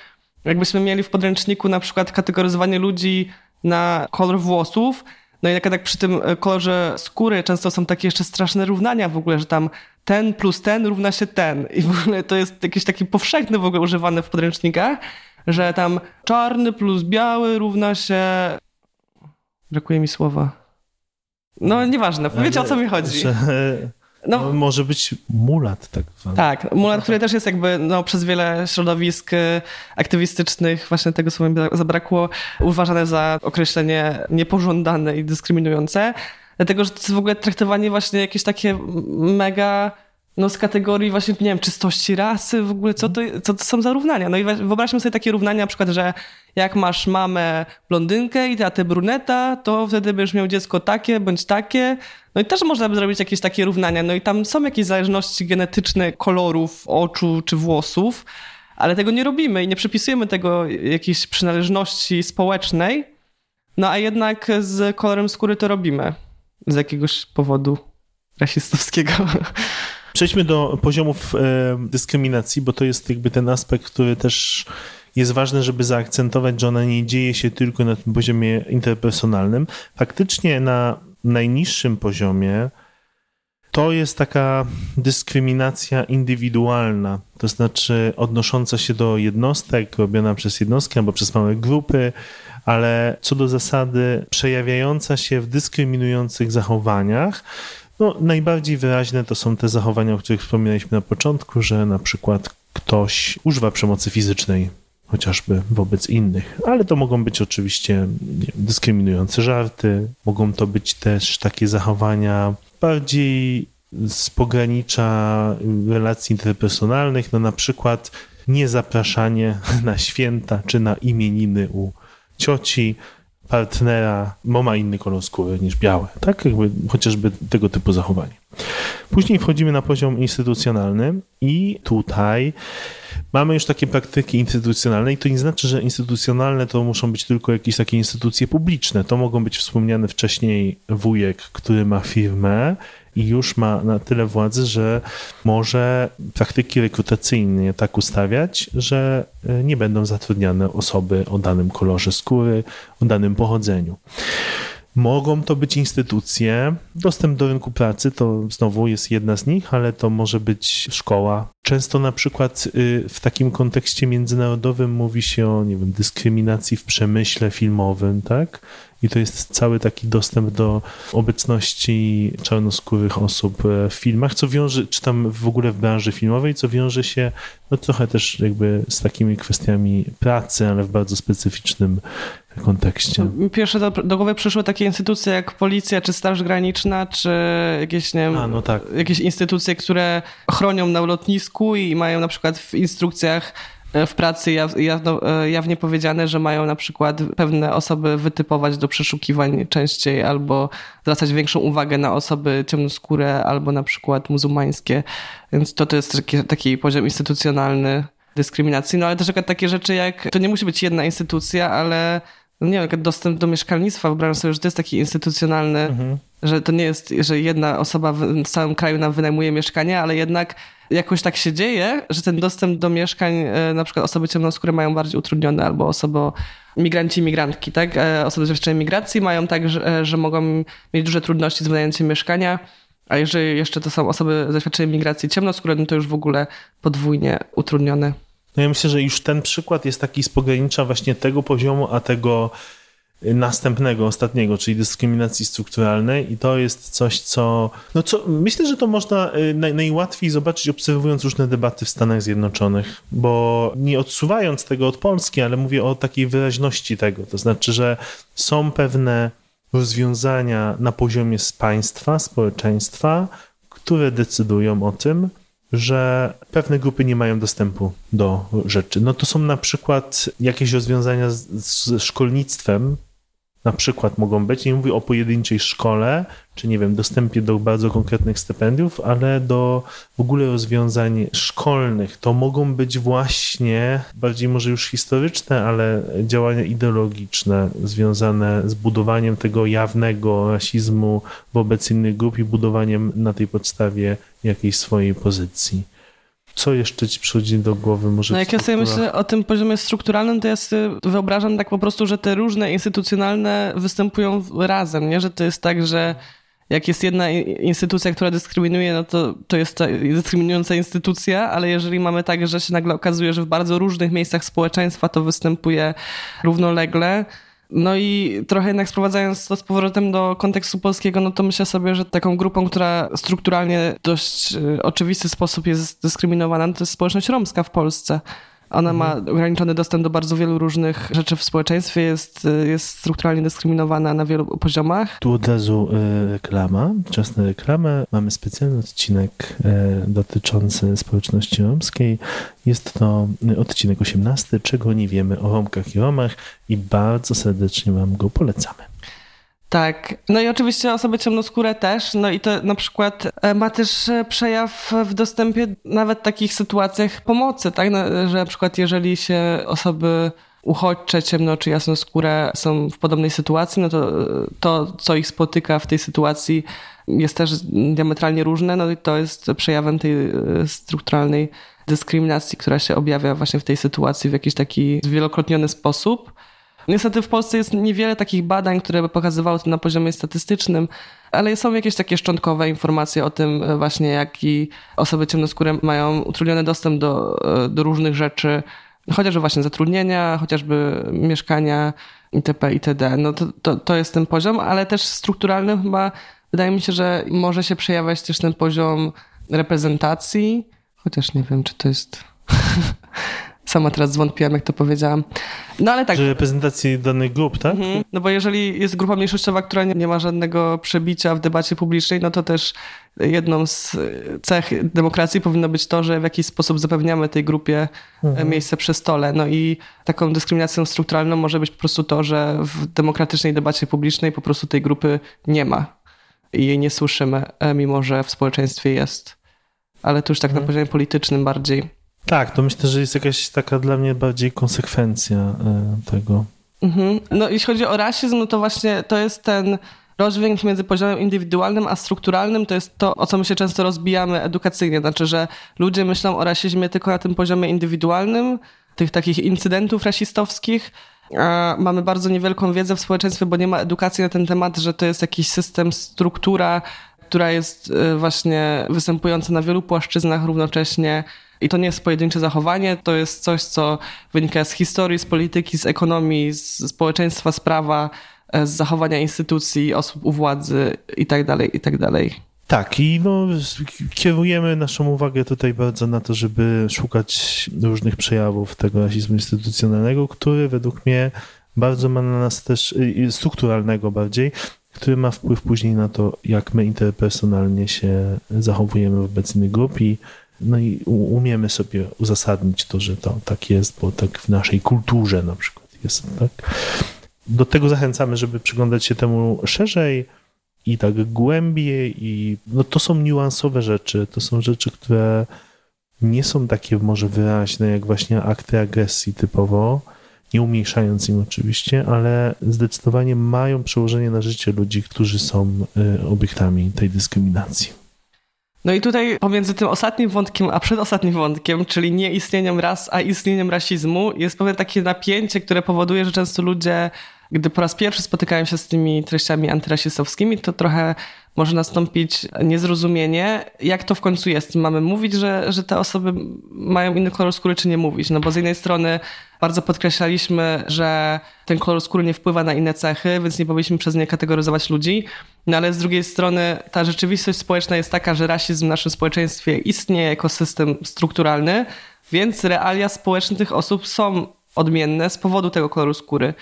jakbyśmy mieli w podręczniku na przykład kategoryzowanie ludzi na kolor włosów, no i jak tak przy tym e, kolorze skóry często są takie jeszcze straszne równania w ogóle, że tam ten plus ten równa się ten. I w ogóle to jest jakiś taki powszechny w ogóle używany w podręcznikach, że tam czarny plus biały równa się... Brakuje mi słowa. No nieważne, wiecie o co mi chodzi. Że... No, no, może być mulat tak zwany. Tak, mulat, który też jest jakby no, przez wiele środowisk y, aktywistycznych, właśnie tego słowa mi zabrakło, uważane za określenie niepożądane i dyskryminujące, dlatego że to jest w ogóle traktowanie właśnie jakieś takie mega no z kategorii właśnie, nie wiem, czystości rasy, w ogóle co to, co to są za równania. No i wyobraźmy sobie takie równania, na przykład, że jak masz mamę blondynkę i tatę bruneta, to wtedy będziesz miał dziecko takie bądź takie. No i też można by zrobić jakieś takie równania. No i tam są jakieś zależności genetyczne kolorów oczu czy włosów, ale tego nie robimy i nie przypisujemy tego jakiejś przynależności społecznej. No a jednak z kolorem skóry to robimy z jakiegoś powodu rasistowskiego. <laughs> Przejdźmy do poziomów e, dyskryminacji, bo to jest jakby ten aspekt, który też jest ważne, żeby zaakcentować, że ona nie dzieje się tylko na tym poziomie interpersonalnym. Faktycznie na najniższym poziomie to jest taka dyskryminacja indywidualna, to znaczy odnosząca się do jednostek, robiona przez jednostki albo przez małe grupy, ale co do zasady przejawiająca się w dyskryminujących zachowaniach. No, najbardziej wyraźne to są te zachowania, o których wspominaliśmy na początku, że na przykład ktoś używa przemocy fizycznej chociażby wobec innych, ale to mogą być oczywiście dyskryminujące żarty, mogą to być też takie zachowania bardziej z pogranicza relacji interpersonalnych, no na przykład niezapraszanie <laughs> na święta czy na imieniny u cioci, partnera, bo ma inny kolor skóry niż białe, tak? Jakby chociażby tego typu zachowanie. Później wchodzimy na poziom instytucjonalny i tutaj mamy już takie praktyki instytucjonalne i to nie znaczy, że instytucjonalne to muszą być tylko jakieś takie instytucje publiczne. To mogą być wspomniane wcześniej wujek, który ma firmę i już ma na tyle władzy, że może praktyki rekrutacyjne tak ustawiać, że e, nie będą zatrudniane osoby o danym kolorze skóry, o danym pochodzeniu. Mogą to być instytucje. Dostęp do rynku pracy to znowu jest jedna z nich, ale to może być szkoła. Często na przykład y, w takim kontekście międzynarodowym mówi się o, nie wiem, dyskryminacji w przemyśle filmowym, tak? I to jest cały taki dostęp do obecności czarnoskórych osób e, w filmach, co wiąże, czy tam w ogóle w branży filmowej, co wiąże się no, trochę też jakby z takimi kwestiami pracy, ale w bardzo specyficznym kontekście. Pierwsze do, do głowy przyszły takie instytucje jak policja, czy Straż Graniczna, czy jakieś, nie wiem, A, no tak. jakieś instytucje, które chronią na lotnisku i mają na przykład w instrukcjach w pracy e, jawnie powiedziane, że mają na przykład pewne osoby wytypować do przeszukiwań częściej albo zwracać większą uwagę na osoby ciemnoskóre albo na przykład muzułmańskie. Więc to, to jest taki, taki poziom instytucjonalny dyskryminacji. No ale też takie rzeczy jak, to nie musi być jedna instytucja, ale no nie wiem, dostęp do mieszkalnictwa, wyobrażam sobie, że to jest taki instytucjonalny, mhm. że to nie jest, że jedna osoba w całym kraju nam wynajmuje mieszkanie, ale jednak jakoś tak się dzieje, że ten dostęp do mieszkań, e, na przykład osoby ciemnoskóre mają bardziej utrudniony, albo osoby, migranci, migrantki, tak? E, osoby z doświadczeniem migracji mają tak, że, e, że mogą mieć duże trudności z wynajęciem mieszkania, a jeżeli jeszcze to są osoby z doświadczeniem migracji ciemnoskóre, no to już w ogóle podwójnie utrudnione. No ja myślę, że już ten przykład jest taki z pogranicza właśnie tego poziomu, a tego następnego, ostatniego, czyli dyskryminacji strukturalnej i to jest coś, co, no co myślę, że to można y, naj, najłatwiej zobaczyć obserwując różne debaty w Stanach Zjednoczonych, bo nie odsuwając tego od Polski, ale mówię o takiej wyraźności tego, to znaczy, że są pewne rozwiązania na poziomie państwa, społeczeństwa, które decydują o tym, że pewne grupy nie mają dostępu do rzeczy. No to są na przykład jakieś rozwiązania z, szkolnictwem, na przykład mogą być, nie mówię o pojedynczej szkole, czy nie wiem, dostępie do bardzo konkretnych stypendiów, ale do w ogóle rozwiązań szkolnych. To mogą być właśnie bardziej może już historyczne, ale działania ideologiczne związane z budowaniem tego jawnego rasizmu wobec innych grup i budowaniem na tej podstawie jakiejś swojej pozycji. Co jeszcze ci przychodzi do głowy? Może no jak ja sobie myślę o tym poziomie strukturalnym, to ja sobie wyobrażam tak po prostu, że te różne instytucjonalne występują razem, nie? Że to jest tak, że jak jest jedna instytucja, która dyskryminuje, no to, to jest ta dyskryminująca instytucja, ale jeżeli mamy tak, że się nagle okazuje, że w bardzo różnych miejscach społeczeństwa to występuje równolegle, no i trochę jednak sprowadzając to z powrotem do kontekstu polskiego, no to myślę sobie, że taką grupą, która strukturalnie dość y, oczywisty sposób jest dyskryminowana, no to jest społeczność romska w Polsce. Ona ma mhm. ograniczony dostęp do bardzo wielu różnych rzeczy w społeczeństwie, jest, jest strukturalnie dyskryminowana na wielu poziomach. Tu od razu y, reklama, czas na reklamę. Mamy specjalny odcinek y, dotyczący społeczności romskiej. Jest to odcinek 18, czego nie wiemy o Romkach i Romach i bardzo serdecznie Wam go polecamy. Tak. No i oczywiście osoby ciemnoskóre też. No i to na przykład e, ma też e, przejaw w dostępie nawet w takich sytuacjach pomocy, tak? No, że na przykład jeżeli się osoby uchodźcze, ciemno czy jasnoskóre są w podobnej sytuacji, no to to, co ich spotyka w tej sytuacji jest też diametralnie różne, no i to jest przejawem tej e, strukturalnej dyskryminacji, która się objawia właśnie w tej sytuacji w jakiś taki zwielokrotniony sposób. Niestety w Polsce jest niewiele takich badań, które by pokazywały to na poziomie statystycznym, ale są jakieś takie szczątkowe informacje o tym e, właśnie, jaki osoby ciemnoskóre mają utrudniony dostęp do, e, do różnych rzeczy, chociażby właśnie zatrudnienia, chociażby mieszkania itp. itd. No to, to, to jest ten poziom, ale też strukturalny chyba wydaje mi się, że może się przejawiać też ten poziom reprezentacji, chociaż nie wiem, czy to jest <laughs> Sama teraz zwątpiłam, jak to powiedziałam. No ale tak. Że reprezentacji danych grup, tak? Mhm. No bo jeżeli jest grupa mniejszościowa, która nie, nie ma żadnego przebicia w debacie publicznej, no to też jedną z cech demokracji powinno być to, że w jakiś sposób zapewniamy tej grupie mhm. miejsce przy stole. No i taką dyskryminacją strukturalną może być po prostu to, że w demokratycznej debacie publicznej po prostu tej grupy nie ma i jej nie słyszymy, e, mimo że w społeczeństwie jest. Ale to już tak mhm. na poziomie politycznym bardziej. Tak, to myślę, że jest jakaś taka dla mnie bardziej konsekwencja e, tego. Mhm. No jeśli chodzi o rasizm, no to właśnie to jest ten rozdźwięk między poziomem indywidualnym a strukturalnym. To jest to, o co my się często rozbijamy edukacyjnie. Znaczy, że ludzie myślą o rasizmie tylko na tym poziomie indywidualnym, tych takich incydentów rasistowskich, a mamy bardzo niewielką wiedzę w społeczeństwie, bo nie ma edukacji na ten temat, że to jest jakiś system, struktura, która jest e, właśnie występująca na wielu płaszczyznach równocześnie i to nie jest pojedyncze zachowanie, to jest coś, co wynika z historii, z polityki, z ekonomii, z społeczeństwa, z prawa, e, z zachowania instytucji, osób u władzy itd., tak itd. Tak, tak, i no, kierujemy naszą uwagę tutaj bardzo na to, żeby szukać różnych przejawów tego rasizmu instytucjonalnego, który według mnie bardzo ma na nas też, strukturalnego bardziej, który ma wpływ później na to, jak my interpersonalnie się zachowujemy wobec innych grup i no i umiemy sobie uzasadnić to, że to tak jest, bo tak w naszej kulturze na przykład jest, tak? Do tego zachęcamy, żeby przyglądać się temu szerzej i tak głębiej i no to są niuansowe rzeczy, to są rzeczy, które nie są takie może wyraźne jak właśnie akty agresji typowo, nie umniejszając im oczywiście, ale zdecydowanie mają przełożenie na życie ludzi, którzy są y, obiektami tej dyskryminacji. No i tutaj pomiędzy tym ostatnim wątkiem, a przedostatnim wątkiem, czyli nieistnieniem ras, a istnieniem rasizmu, jest pewne takie napięcie, które powoduje, że często ludzie, gdy po raz pierwszy spotykają się z tymi treściami antyrasistowskimi, to trochę może nastąpić niezrozumienie, jak to w końcu jest. Mamy mówić, że, że te osoby mają inny kolor skóry, czy nie mówić. No bo z jednej strony bardzo podkreślaliśmy, że ten kolor skóry nie wpływa na inne cechy, więc nie powinniśmy przez nie kategoryzować ludzi. No ale z drugiej strony ta rzeczywistość społeczna jest taka, że rasizm w naszym społeczeństwie istnieje jako system strukturalny, więc realia społeczne tych osób są odmienne z powodu tego koloru skóry.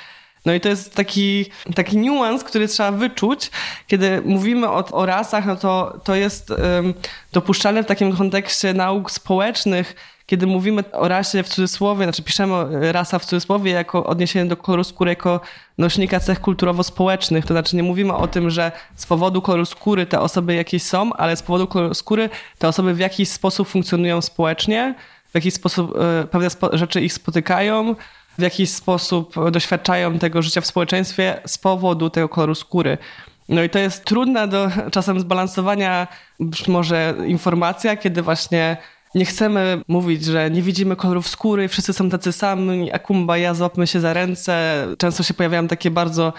No i to jest taki, taki niuans, który trzeba wyczuć. Kiedy mówimy o, o rasach, no to, to jest um, dopuszczalne w takim kontekście nauk społecznych, kiedy mówimy o rasie w cudzysłowie, znaczy piszemy rasa w cudzysłowie jako odniesienie do koloru skóry jako nośnika cech kulturowo-społecznych, to znaczy nie mówimy o tym, że z powodu koloru skóry te osoby jakieś są, ale z powodu koloru skóry te osoby w jakiś sposób funkcjonują społecznie, w jakiś sposób e, pewne rzeczy ich spotykają, w jakiś sposób doświadczają tego życia w społeczeństwie z powodu tego koloru skóry. No i to jest trudna do czasem zbalansowania być może informacja, kiedy właśnie nie chcemy mówić, że nie widzimy kolorów skóry, wszyscy są tacy sami, akumba, ja złapmy się za ręce. Często się pojawiają takie bardzo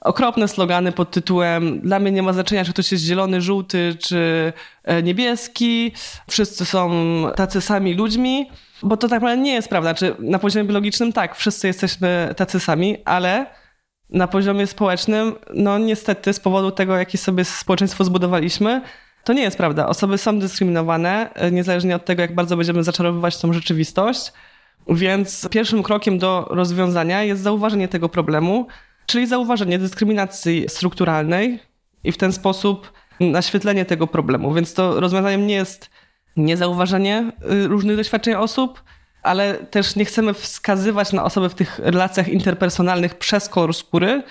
okropne slogany pod tytułem dla mnie nie ma znaczenia, czy ktoś jest zielony, żółty czy e, niebieski. Wszyscy są tacy sami ludźmi, bo to tak naprawdę nie jest prawda. Czy na poziomie biologicznym tak, wszyscy jesteśmy tacy sami, ale na poziomie społecznym, no niestety z powodu tego, jakie sobie społeczeństwo zbudowaliśmy, to nie jest prawda. Osoby są dyskryminowane, e, niezależnie od tego, jak bardzo będziemy zaczarowywać tą rzeczywistość. Więc pierwszym krokiem do rozwiązania jest zauważenie tego problemu, czyli zauważenie dyskryminacji strukturalnej i w ten sposób naświetlenie tego problemu. Więc to rozwiązaniem nie jest niezauważenie y, różnych doświadczeń osób, ale też nie chcemy wskazywać na osoby w tych relacjach interpersonalnych przez kolor skóry,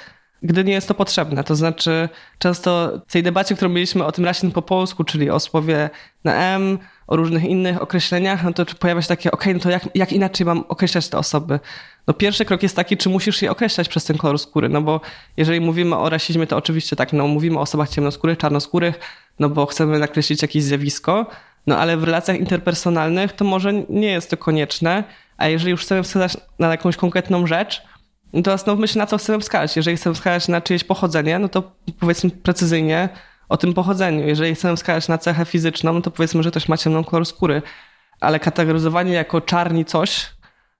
gdy nie jest to potrzebne. To znaczy, często w tej debacie, którą mieliśmy o tym rasizm po polsku, czyli o słowie na M, o różnych innych określeniach, no to pojawia się takie, ok, no to jak, jak inaczej mam określać te osoby? No pierwszy krok jest taki, czy musisz je określać przez ten kolor skóry, no bo jeżeli mówimy o rasizmie, to oczywiście tak, no mówimy o osobach ciemnoskórych, czarnoskórych, no bo chcemy nakreślić jakieś zjawisko, no ale w relacjach interpersonalnych to może nie jest to konieczne, a jeżeli już chcemy wskazać na jakąś konkretną rzecz, no to zastanówmy się, na co chcemy wskazać. Jeżeli chcemy wskazać na czyjeś pochodzenie, no to powiedzmy precyzyjnie o tym pochodzeniu. Jeżeli chcemy wskazać na cechę fizyczną, no to powiedzmy, że ktoś ma ciemną kolor skóry. Ale kategoryzowanie jako czarni coś,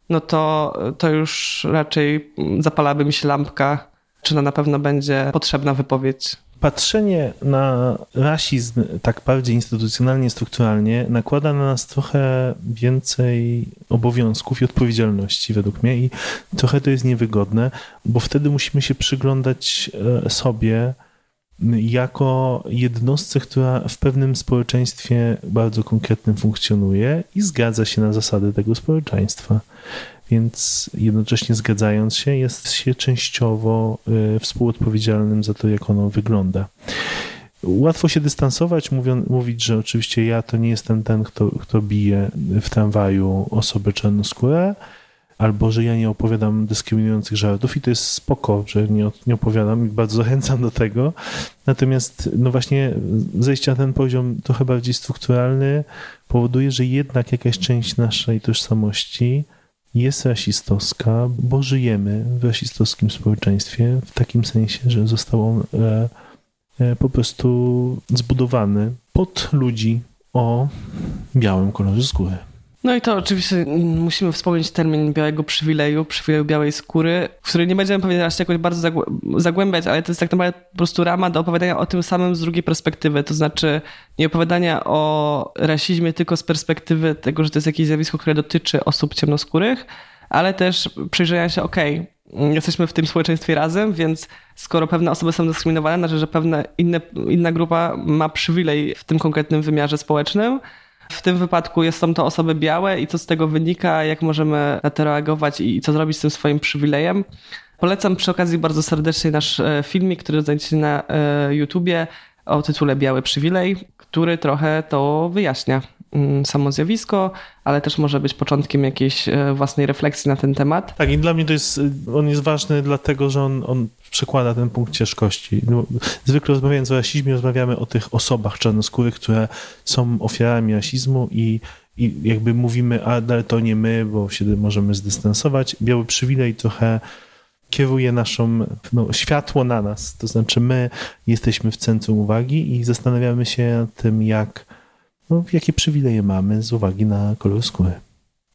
no to, to już raczej zapalałaby mi się lampka, czy na pewno będzie potrzebna wypowiedź patrzenie na rasizm tak bardziej instytucjonalnie, strukturalnie nakłada na nas trochę więcej obowiązków i odpowiedzialności według mnie i trochę to jest niewygodne, bo wtedy musimy się przyglądać e, sobie jako jednostce, która w pewnym społeczeństwie bardzo konkretnym funkcjonuje i zgadza się na zasady tego społeczeństwa więc jednocześnie zgadzając się, jest się częściowo y, współodpowiedzialnym za to, jak ono wygląda. Łatwo się dystansować, mówią, mówić, że oczywiście ja to nie jestem ten, kto, kto bije w tramwaju osobę czarnoskórę, albo że ja nie opowiadam dyskryminujących żartów i to jest spoko, że nie, nie opowiadam i bardzo zachęcam do tego. Natomiast no właśnie zejście na ten poziom trochę bardziej strukturalny powoduje, że jednak jakaś część naszej tożsamości jest rasistowska, bo żyjemy w rasistowskim społeczeństwie w takim sensie, że został on e, e, po prostu zbudowany pod ludzi o białym kolorze skóry. No i to oczywiście musimy wspomnieć termin białego przywileju, przywileju białej skóry, w której nie będziemy pewnie teraz jakoś bardzo zagłębiać, ale to jest tak naprawdę po prostu rama do opowiadania o tym samym z drugiej perspektywy. To znaczy nie opowiadania o rasizmie tylko z perspektywy tego, że to jest jakieś zjawisko, które dotyczy osób ciemnoskórych, ale też przyjrzenia się, okej, okay, jesteśmy w tym społeczeństwie razem, więc skoro pewne osoby są dyskryminowane, znaczy, że pewna inna grupa ma przywilej w tym konkretnym wymiarze społecznym, w tym wypadku są to osoby białe i co z tego wynika, jak możemy na to reagować i co zrobić z tym swoim przywilejem. Polecam przy okazji bardzo serdecznie nasz e, filmik, który znajdziecie na e, YouTubie o tytule Biały Przywilej, który trochę to wyjaśnia. Mm, samo zjawisko, ale też może być początkiem jakiejś e, własnej refleksji na ten temat. Tak, i dla mnie to jest, on jest ważny dlatego, że on, on przekłada ten punkt ciężkości. No, zwykle rozmawiając o rasizmie, rozmawiamy o tych osobach czarnoskórych, które są ofiarami rasizmu i, i jakby mówimy, a ale to nie my, bo się możemy zdystansować. Biały przywilej trochę kieruje naszą, no, światło na nas, to znaczy my jesteśmy w centrum uwagi i zastanawiamy się nad tym, jak no, jakie przywileje mamy z uwagi na kolor skóry.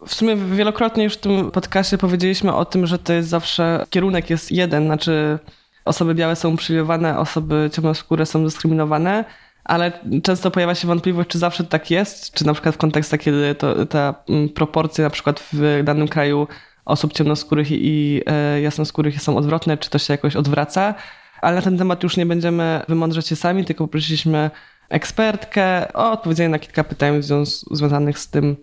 W sumie wielokrotnie już w tym podcastie powiedzieliśmy o tym, że to jest zawsze, kierunek jest jeden, znaczy osoby białe są uprzywilejowane, osoby ciemnoskóre są dyskryminowane, ale często pojawia się wątpliwość, czy zawsze tak jest, czy na przykład w kontekstach, kiedy to, ta mm, proporcje na przykład w danym kraju osób ciemnoskórych i e, jasnoskórych są odwrotne, czy to się jakoś odwraca. Ale na ten temat już nie będziemy wymądrzeć się sami, tylko poprosiliśmy ekspertkę o odpowiedzenie na kilka pytań związanych z tym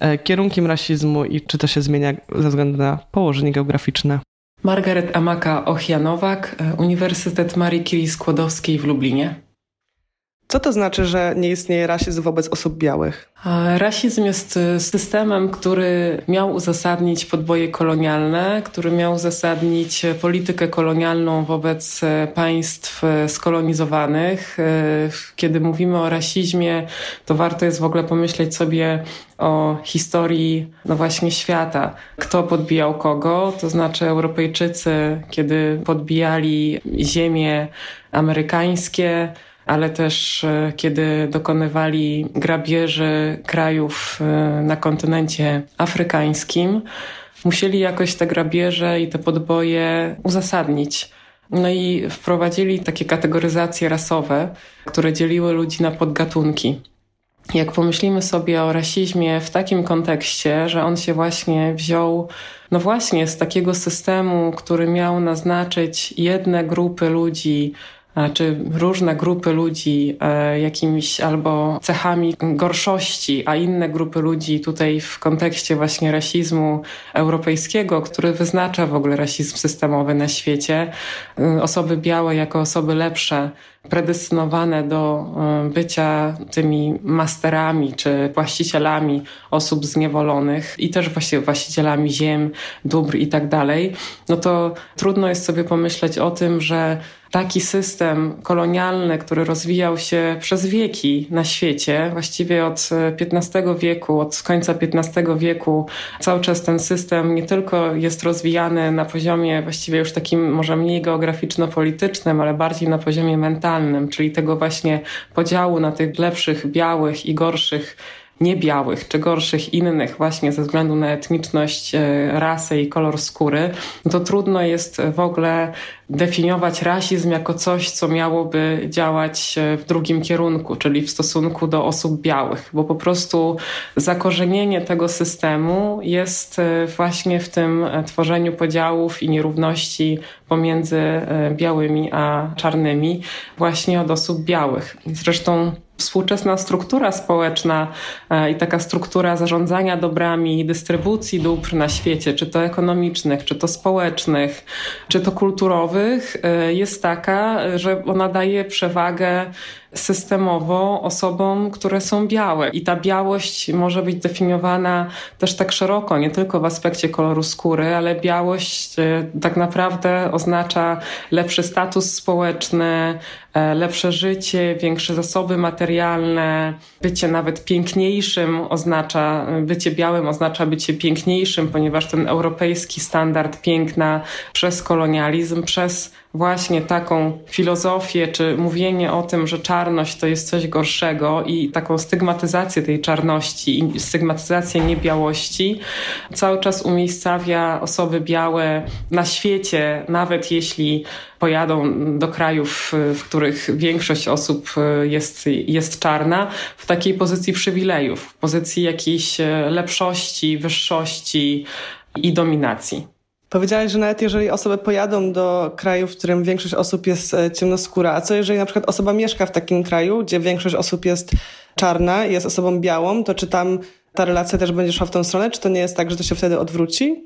e, kierunkiem rasizmu i czy to się zmienia ze względu na położenie geograficzne. Margaret Amaka Ochianowak, e, Uniwersytet Marii Curie Skłodowskiej w Lublinie. Co to znaczy, że nie istnieje rasizm wobec osób białych? Rasizm jest e, systemem, który miał uzasadnić podboje kolonialne, który miał uzasadnić politykę kolonialną wobec e, państw e, skolonizowanych. Kiedy mówimy o rasizmie, to warto jest w ogóle pomyśleć sobie o historii, no właśnie, świata. Kto podbijał kogo? To znaczy Europejczycy, kiedy podbijali ziemie amerykańskie, ale też e, kiedy dokonywali grabieży krajów e, na kontynencie afrykańskim, musieli jakoś te grabieże i te podboje uzasadnić. No i wprowadzili takie kategoryzacje rasowe, które dzieliły ludzi na podgatunki. jak pomyślimy sobie o rasizmie w takim kontekście, że on się właśnie wziął, no właśnie z takiego systemu, który miał naznaczyć jedne grupy ludzi, czy różne grupy ludzi e, jakimiś albo cechami gorszości, a inne grupy ludzi tutaj w kontekście właśnie rasizmu europejskiego, który wyznacza w ogóle rasizm systemowy na świecie, e, osoby białe jako osoby lepsze, predestynowane do e, bycia tymi masterami czy właścicielami osób zniewolonych i też właśnie właścicielami ziem, dóbr i tak dalej, no to trudno jest sobie pomyśleć o tym, że taki system kolonialny, który rozwijał się przez wieki na świecie, właściwie od XV wieku, od końca XV wieku, cały czas ten system nie tylko jest rozwijany na poziomie właściwie już takim może mniej geograficzno-politycznym, ale bardziej na poziomie mentalnym, czyli tego właśnie podziału na tych lepszych, białych i gorszych niebiałych czy gorszych innych właśnie ze względu na etniczność, e, rasę i kolor skóry, to trudno jest w ogóle definiować rasizm jako coś, co miałoby działać e, w drugim kierunku, czyli w stosunku do osób białych, bo po prostu zakorzenienie tego systemu jest e, właśnie w tym tworzeniu podziałów i nierówności pomiędzy białymi a czarnymi właśnie od osób białych. Zresztą współczesna struktura społeczna e, i taka struktura zarządzania dobrami, dystrybucji dóbr na świecie, czy to ekonomicznych, czy to społecznych, czy to kulturowych, e, jest taka, że ona daje przewagę systemowo osobom, które są białe. I ta białość może być definiowana też tak szeroko, nie tylko w aspekcie koloru skóry, ale białość e, tak naprawdę oznacza lepszy status społeczny, e, lepsze życie, większe zasoby materialne, bycie nawet piękniejszym oznacza, bycie białym oznacza bycie piękniejszym, ponieważ ten europejski standard piękna przez kolonializm, przez właśnie taką filozofię, czy mówienie o tym, że czarność to jest coś gorszego i taką stygmatyzację tej czarności i stygmatyzację niebiałości, cały czas umiejscawia osoby białe na świecie, nawet jeśli pojadą do krajów, w których większość osób jest, jest czarna, w takiej pozycji przywilejów, w pozycji jakiejś lepszości, wyższości i dominacji. Powiedziałeś, że nawet jeżeli osoby pojadą do kraju, w którym większość osób jest e, ciemnoskóra, a co jeżeli na przykład osoba mieszka w takim kraju, gdzie większość osób jest czarna, jest osobą białą, to czy tam ta relacja też będzie szła w tą stronę, czy to nie jest tak, że to się wtedy odwróci?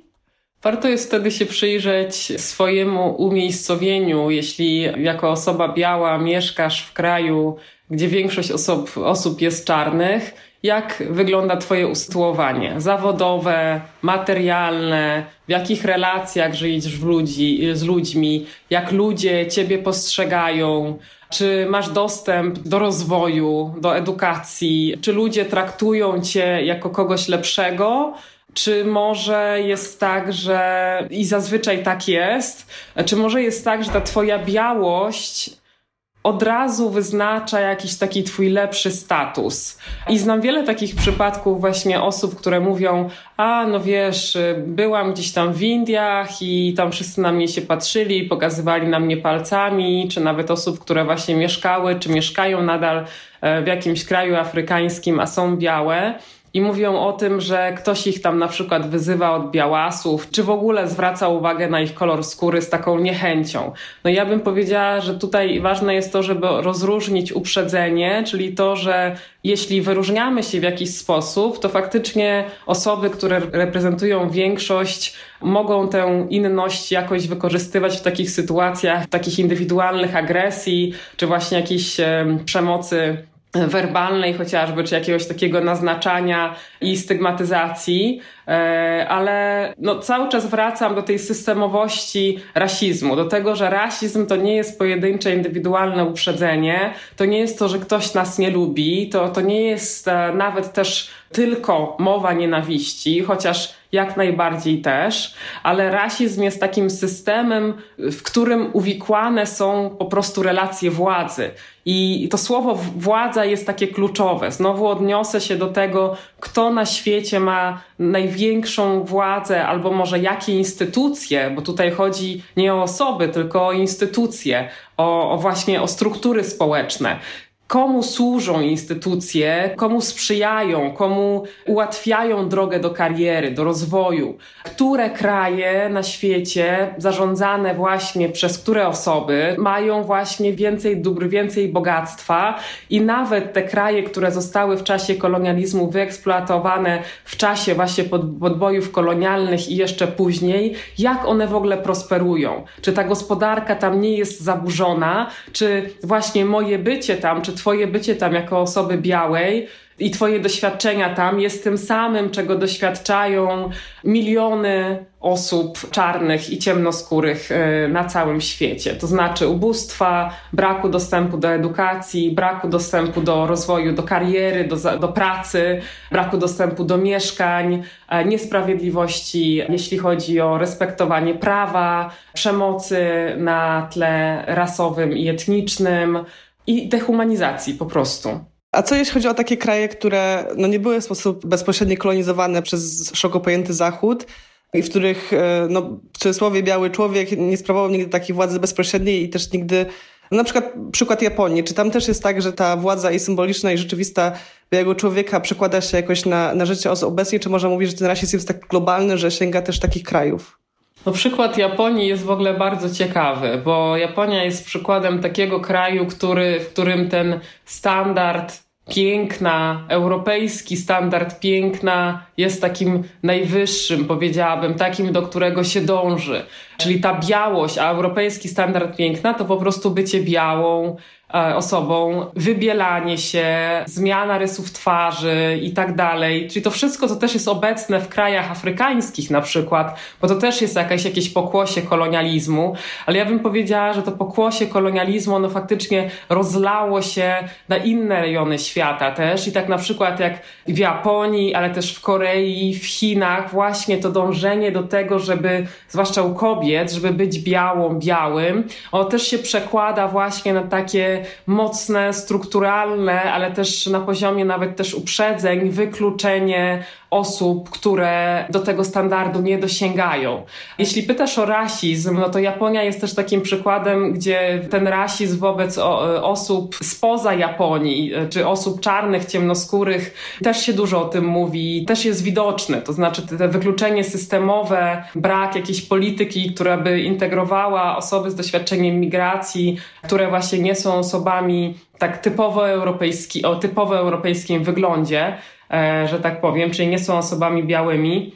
Warto jest wtedy się przyjrzeć swojemu umiejscowieniu, jeśli jako osoba biała mieszkasz w kraju, gdzie większość osób, osób jest czarnych, jak wygląda Twoje usytuowanie? Zawodowe, materialne, w jakich relacjach żyjesz w ludzi, z ludźmi, jak ludzie Ciebie postrzegają, czy masz dostęp do rozwoju, do edukacji, czy ludzie traktują Cię jako kogoś lepszego, czy może jest tak, że i zazwyczaj tak jest, czy może jest tak, że ta Twoja białość od razu wyznacza jakiś taki twój lepszy status. I znam wiele takich przypadków właśnie osób, które mówią, a no wiesz, byłam gdzieś tam w Indiach i tam wszyscy na mnie się patrzyli, pokazywali na mnie palcami, czy nawet osób, które właśnie mieszkały, czy mieszkają nadal e, w jakimś kraju afrykańskim, a są białe i mówią o tym, że ktoś ich tam na przykład wyzywa od białasów, czy w ogóle zwraca uwagę na ich kolor skóry z taką niechęcią. No ja bym powiedziała, że tutaj ważne jest to, żeby rozróżnić uprzedzenie, czyli to, że jeśli wyróżniamy się w jakiś sposób, to faktycznie osoby, które reprezentują większość, mogą tę inność jakoś wykorzystywać w takich sytuacjach, takich indywidualnych agresji, czy właśnie jakiejś przemocy werbalnej chociażby, czy jakiegoś takiego naznaczania i stygmatyzacji, e, ale no, cały czas wracam do tej systemowości rasizmu, do tego, że rasizm to nie jest pojedyncze, indywidualne uprzedzenie, to nie jest to, że ktoś nas nie lubi, to, to nie jest e, nawet też tylko mowa nienawiści, chociaż jak najbardziej też, ale rasizm jest takim systemem, w którym uwikłane są po prostu relacje władzy. I to słowo władza jest takie kluczowe. Znowu odniosę się do tego, kto na świecie ma największą władzę, albo może jakie instytucje, bo tutaj chodzi nie o osoby, tylko o instytucje, o, o właśnie o struktury społeczne komu służą instytucje, komu sprzyjają, komu ułatwiają drogę do kariery, do rozwoju, które kraje na świecie zarządzane właśnie przez które osoby mają właśnie więcej dóbr, więcej bogactwa i nawet te kraje, które zostały w czasie kolonializmu wyeksploatowane w czasie właśnie podbojów kolonialnych i jeszcze później, jak one w ogóle prosperują? Czy ta gospodarka tam nie jest zaburzona? Czy właśnie moje bycie tam, czy twoje bycie tam jako osoby białej i Twoje doświadczenia tam jest tym samym, czego doświadczają miliony osób czarnych i ciemnoskórych y, na całym świecie. To znaczy ubóstwa, braku dostępu do edukacji, braku dostępu do rozwoju, do kariery, do, do pracy, braku dostępu do mieszkań, e, niesprawiedliwości, jeśli chodzi o respektowanie prawa, przemocy na tle rasowym i etnicznym i dehumanizacji po prostu. A co jeśli chodzi o takie kraje, które no, nie były w sposób bezpośredni kolonizowane przez szeroko pojęty Zachód i w których, e, no, w cudzysłowie, biały człowiek nie sprawował nigdy takiej władzy bezpośredniej i też nigdy no, na przykład przykład Japonii. Czy tam też jest tak, że ta władza i symboliczna i rzeczywista białego człowieka przekłada się jakoś na, na życie osób obecnie? Czy można mówić, że ten rasizm jest tak globalny, że sięga też takich krajów? No przykład Japonii jest w ogóle bardzo ciekawy, bo Japonia jest przykładem takiego kraju, który, w którym ten standard piękna, europejski standard piękna jest takim najwyższym, powiedziałabym, takim, do którego się dąży. Czyli ta białość, a europejski standard piękna to po prostu bycie białą, osobą, wybielanie się, zmiana rysów twarzy i tak dalej. Czyli to wszystko, co też jest obecne w krajach afrykańskich na przykład, bo to też jest jakieś, jakieś pokłosie kolonializmu, ale ja bym powiedziała, że to pokłosie kolonializmu, ono faktycznie rozlało się na inne rejony świata też i tak na przykład jak w Japonii, ale też w Korei, w Chinach, właśnie to dążenie do tego, żeby, zwłaszcza u kobiet, żeby być białą, białym, ono też się przekłada właśnie na takie mocne, strukturalne, ale też na poziomie nawet też uprzedzeń, wykluczenie osób, które do tego standardu nie dosięgają. Jeśli pytasz o rasizm, no to Japonia jest też takim przykładem, gdzie ten rasizm wobec osób spoza Japonii, czy osób czarnych, ciemnoskórych, też się dużo o tym mówi, też jest widoczny. To znaczy wykluczenie systemowe, brak jakiejś polityki, która by integrowała osoby z doświadczeniem migracji, które właśnie nie są osobami tak typowo, europejski, o typowo europejskim wyglądzie, e, że tak powiem, czyli nie są osobami białymi.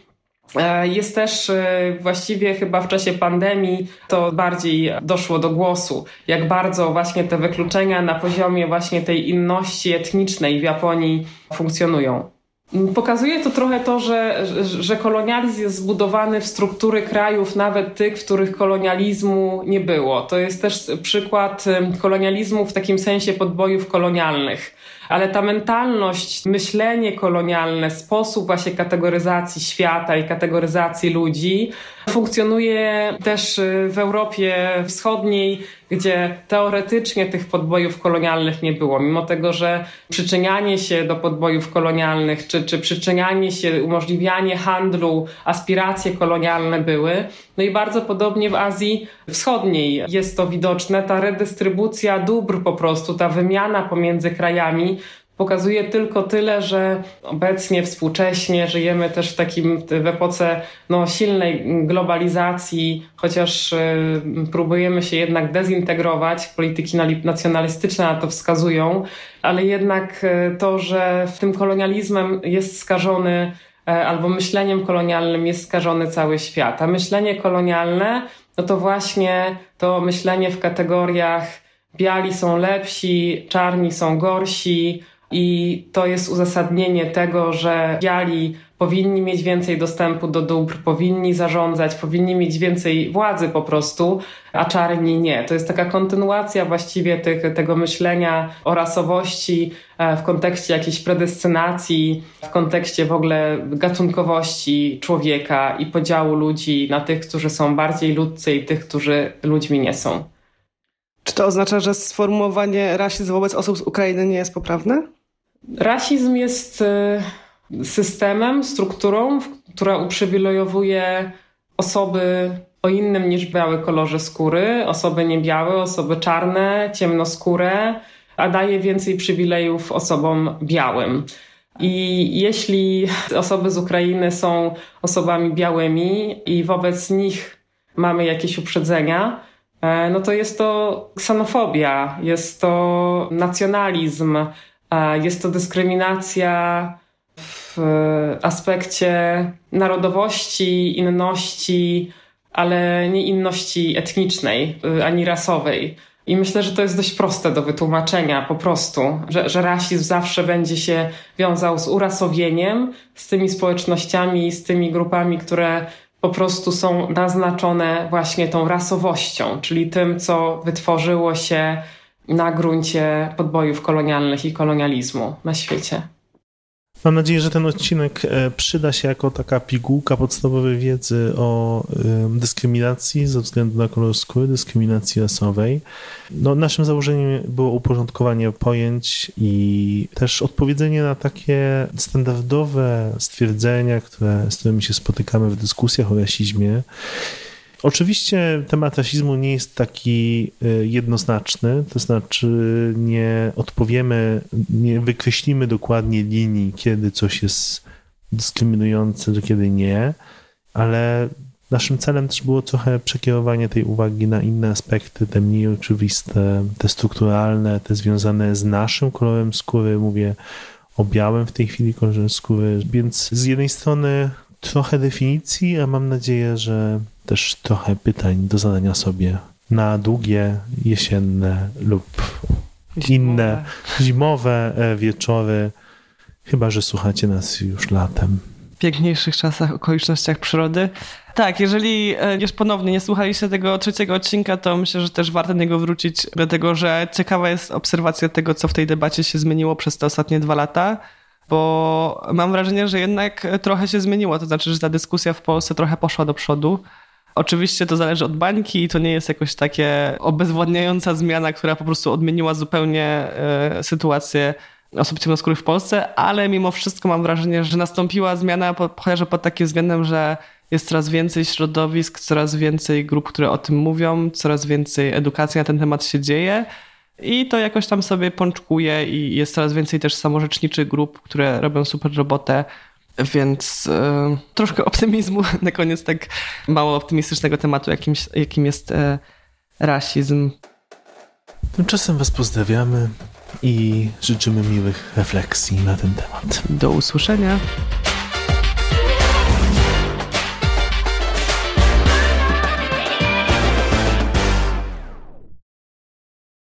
E, jest też e, właściwie chyba w czasie pandemii to bardziej doszło do głosu, jak bardzo właśnie te wykluczenia na poziomie właśnie tej inności etnicznej w Japonii funkcjonują. Pokazuje to trochę to, że, że kolonializm jest zbudowany w struktury krajów, nawet tych, w których kolonializmu nie było. To jest też przykład kolonializmu w takim sensie podbojów kolonialnych ale ta mentalność, myślenie kolonialne, sposób właśnie kategoryzacji świata i kategoryzacji ludzi funkcjonuje też y, w Europie Wschodniej, gdzie teoretycznie tych podbojów kolonialnych nie było, mimo tego, że przyczynianie się do podbojów kolonialnych, czy, czy przyczynianie się, umożliwianie handlu, aspiracje kolonialne były. No i bardzo podobnie w Azji Wschodniej jest to widoczne, ta redystrybucja dóbr po prostu, ta wymiana pomiędzy krajami pokazuje tylko tyle, że obecnie, współcześnie żyjemy też w takim, w epoce no, silnej globalizacji, chociaż y, próbujemy się jednak dezintegrować, polityki nacjonalistyczne na to wskazują, ale jednak y, to, że w tym kolonializmem jest skażony albo myśleniem kolonialnym jest skażony cały świat. A myślenie kolonialne, no to właśnie to myślenie w kategoriach biali są lepsi, czarni są gorsi, i to jest uzasadnienie tego, że biali powinni mieć więcej dostępu do dóbr, powinni zarządzać, powinni mieć więcej władzy po prostu, a czarni nie. To jest taka kontynuacja właściwie tych, tego myślenia o rasowości e, w kontekście jakiejś predestynacji, w kontekście w ogóle gatunkowości człowieka i podziału ludzi na tych, którzy są bardziej ludcy i tych, którzy ludźmi nie są. Czy to oznacza, że sformułowanie rasizm wobec osób z Ukrainy nie jest poprawne? Rasizm jest y, systemem, strukturą, która uprzywilejowuje osoby o innym niż biały kolorze skóry, osoby niebiałe, osoby czarne, ciemnoskóre, a daje więcej przywilejów osobom białym. I jeśli osoby z Ukrainy są osobami białymi i wobec nich mamy jakieś uprzedzenia, e, no to jest to ksenofobia, jest to nacjonalizm, e, jest to dyskryminacja w aspekcie narodowości, inności, ale nie inności etnicznej e, ani rasowej. I myślę, że to jest dość proste do wytłumaczenia po prostu, że, że rasizm zawsze będzie się wiązał z urasowieniem, z tymi społecznościami, z tymi grupami, które po prostu są naznaczone właśnie tą rasowością, czyli tym, co wytworzyło się na gruncie podbojów kolonialnych i kolonializmu na świecie. Mam nadzieję, że ten odcinek e, przyda się jako taka pigułka podstawowej wiedzy o dyskryminacji ze względu na kolor skóry, dyskryminacji rasowej. No, naszym założeniem było uporządkowanie pojęć i też odpowiedzenie na takie standardowe stwierdzenia, które, z którymi się spotykamy w dyskusjach o rasizmie. Oczywiście temat rasizmu nie jest taki y, jednoznaczny, to znaczy nie odpowiemy, nie wykreślimy dokładnie linii, kiedy coś jest dyskryminujące, kiedy nie, ale naszym celem też było trochę przekierowanie tej uwagi na inne aspekty, te mniej oczywiste, te strukturalne, te związane z naszym kolorem skóry. Mówię o białym w tej chwili kolorze skóry, więc z jednej strony trochę definicji, a mam nadzieję, że też trochę pytań do zadania sobie na długie, jesienne lub zimowe. inne zimowe e, wieczory, chyba że słuchacie nas już latem. W piękniejszych czasach, okolicznościach przyrody. Tak, jeżeli e, już ponownie nie słuchaliście tego trzeciego odcinka, to myślę, że też warto do niego wrócić, dlatego że ciekawa jest obserwacja tego, co w tej debacie się zmieniło przez te ostatnie dwa lata bo mam wrażenie, że jednak trochę się zmieniło. To znaczy, że ta dyskusja w Polsce trochę poszła do przodu. Oczywiście to zależy od bańki i to nie jest jakoś takie obezwładniająca zmiana, która po prostu odmieniła zupełnie e, sytuację osób ciemnoskórych w Polsce, ale mimo wszystko mam wrażenie, że nastąpiła zmiana chociażby pod takim względem, że jest coraz więcej środowisk, coraz więcej grup, które o tym mówią, coraz więcej edukacji na ten temat się dzieje. I to jakoś tam sobie pączkuje i jest coraz więcej też samorzeczniczych grup, które robią super robotę. Więc e, troszkę optymizmu <laughs> na koniec tak mało optymistycznego tematu, jakim, jakim jest e, rasizm. Tymczasem Was pozdrawiamy i życzymy miłych refleksji na ten temat. Do usłyszenia.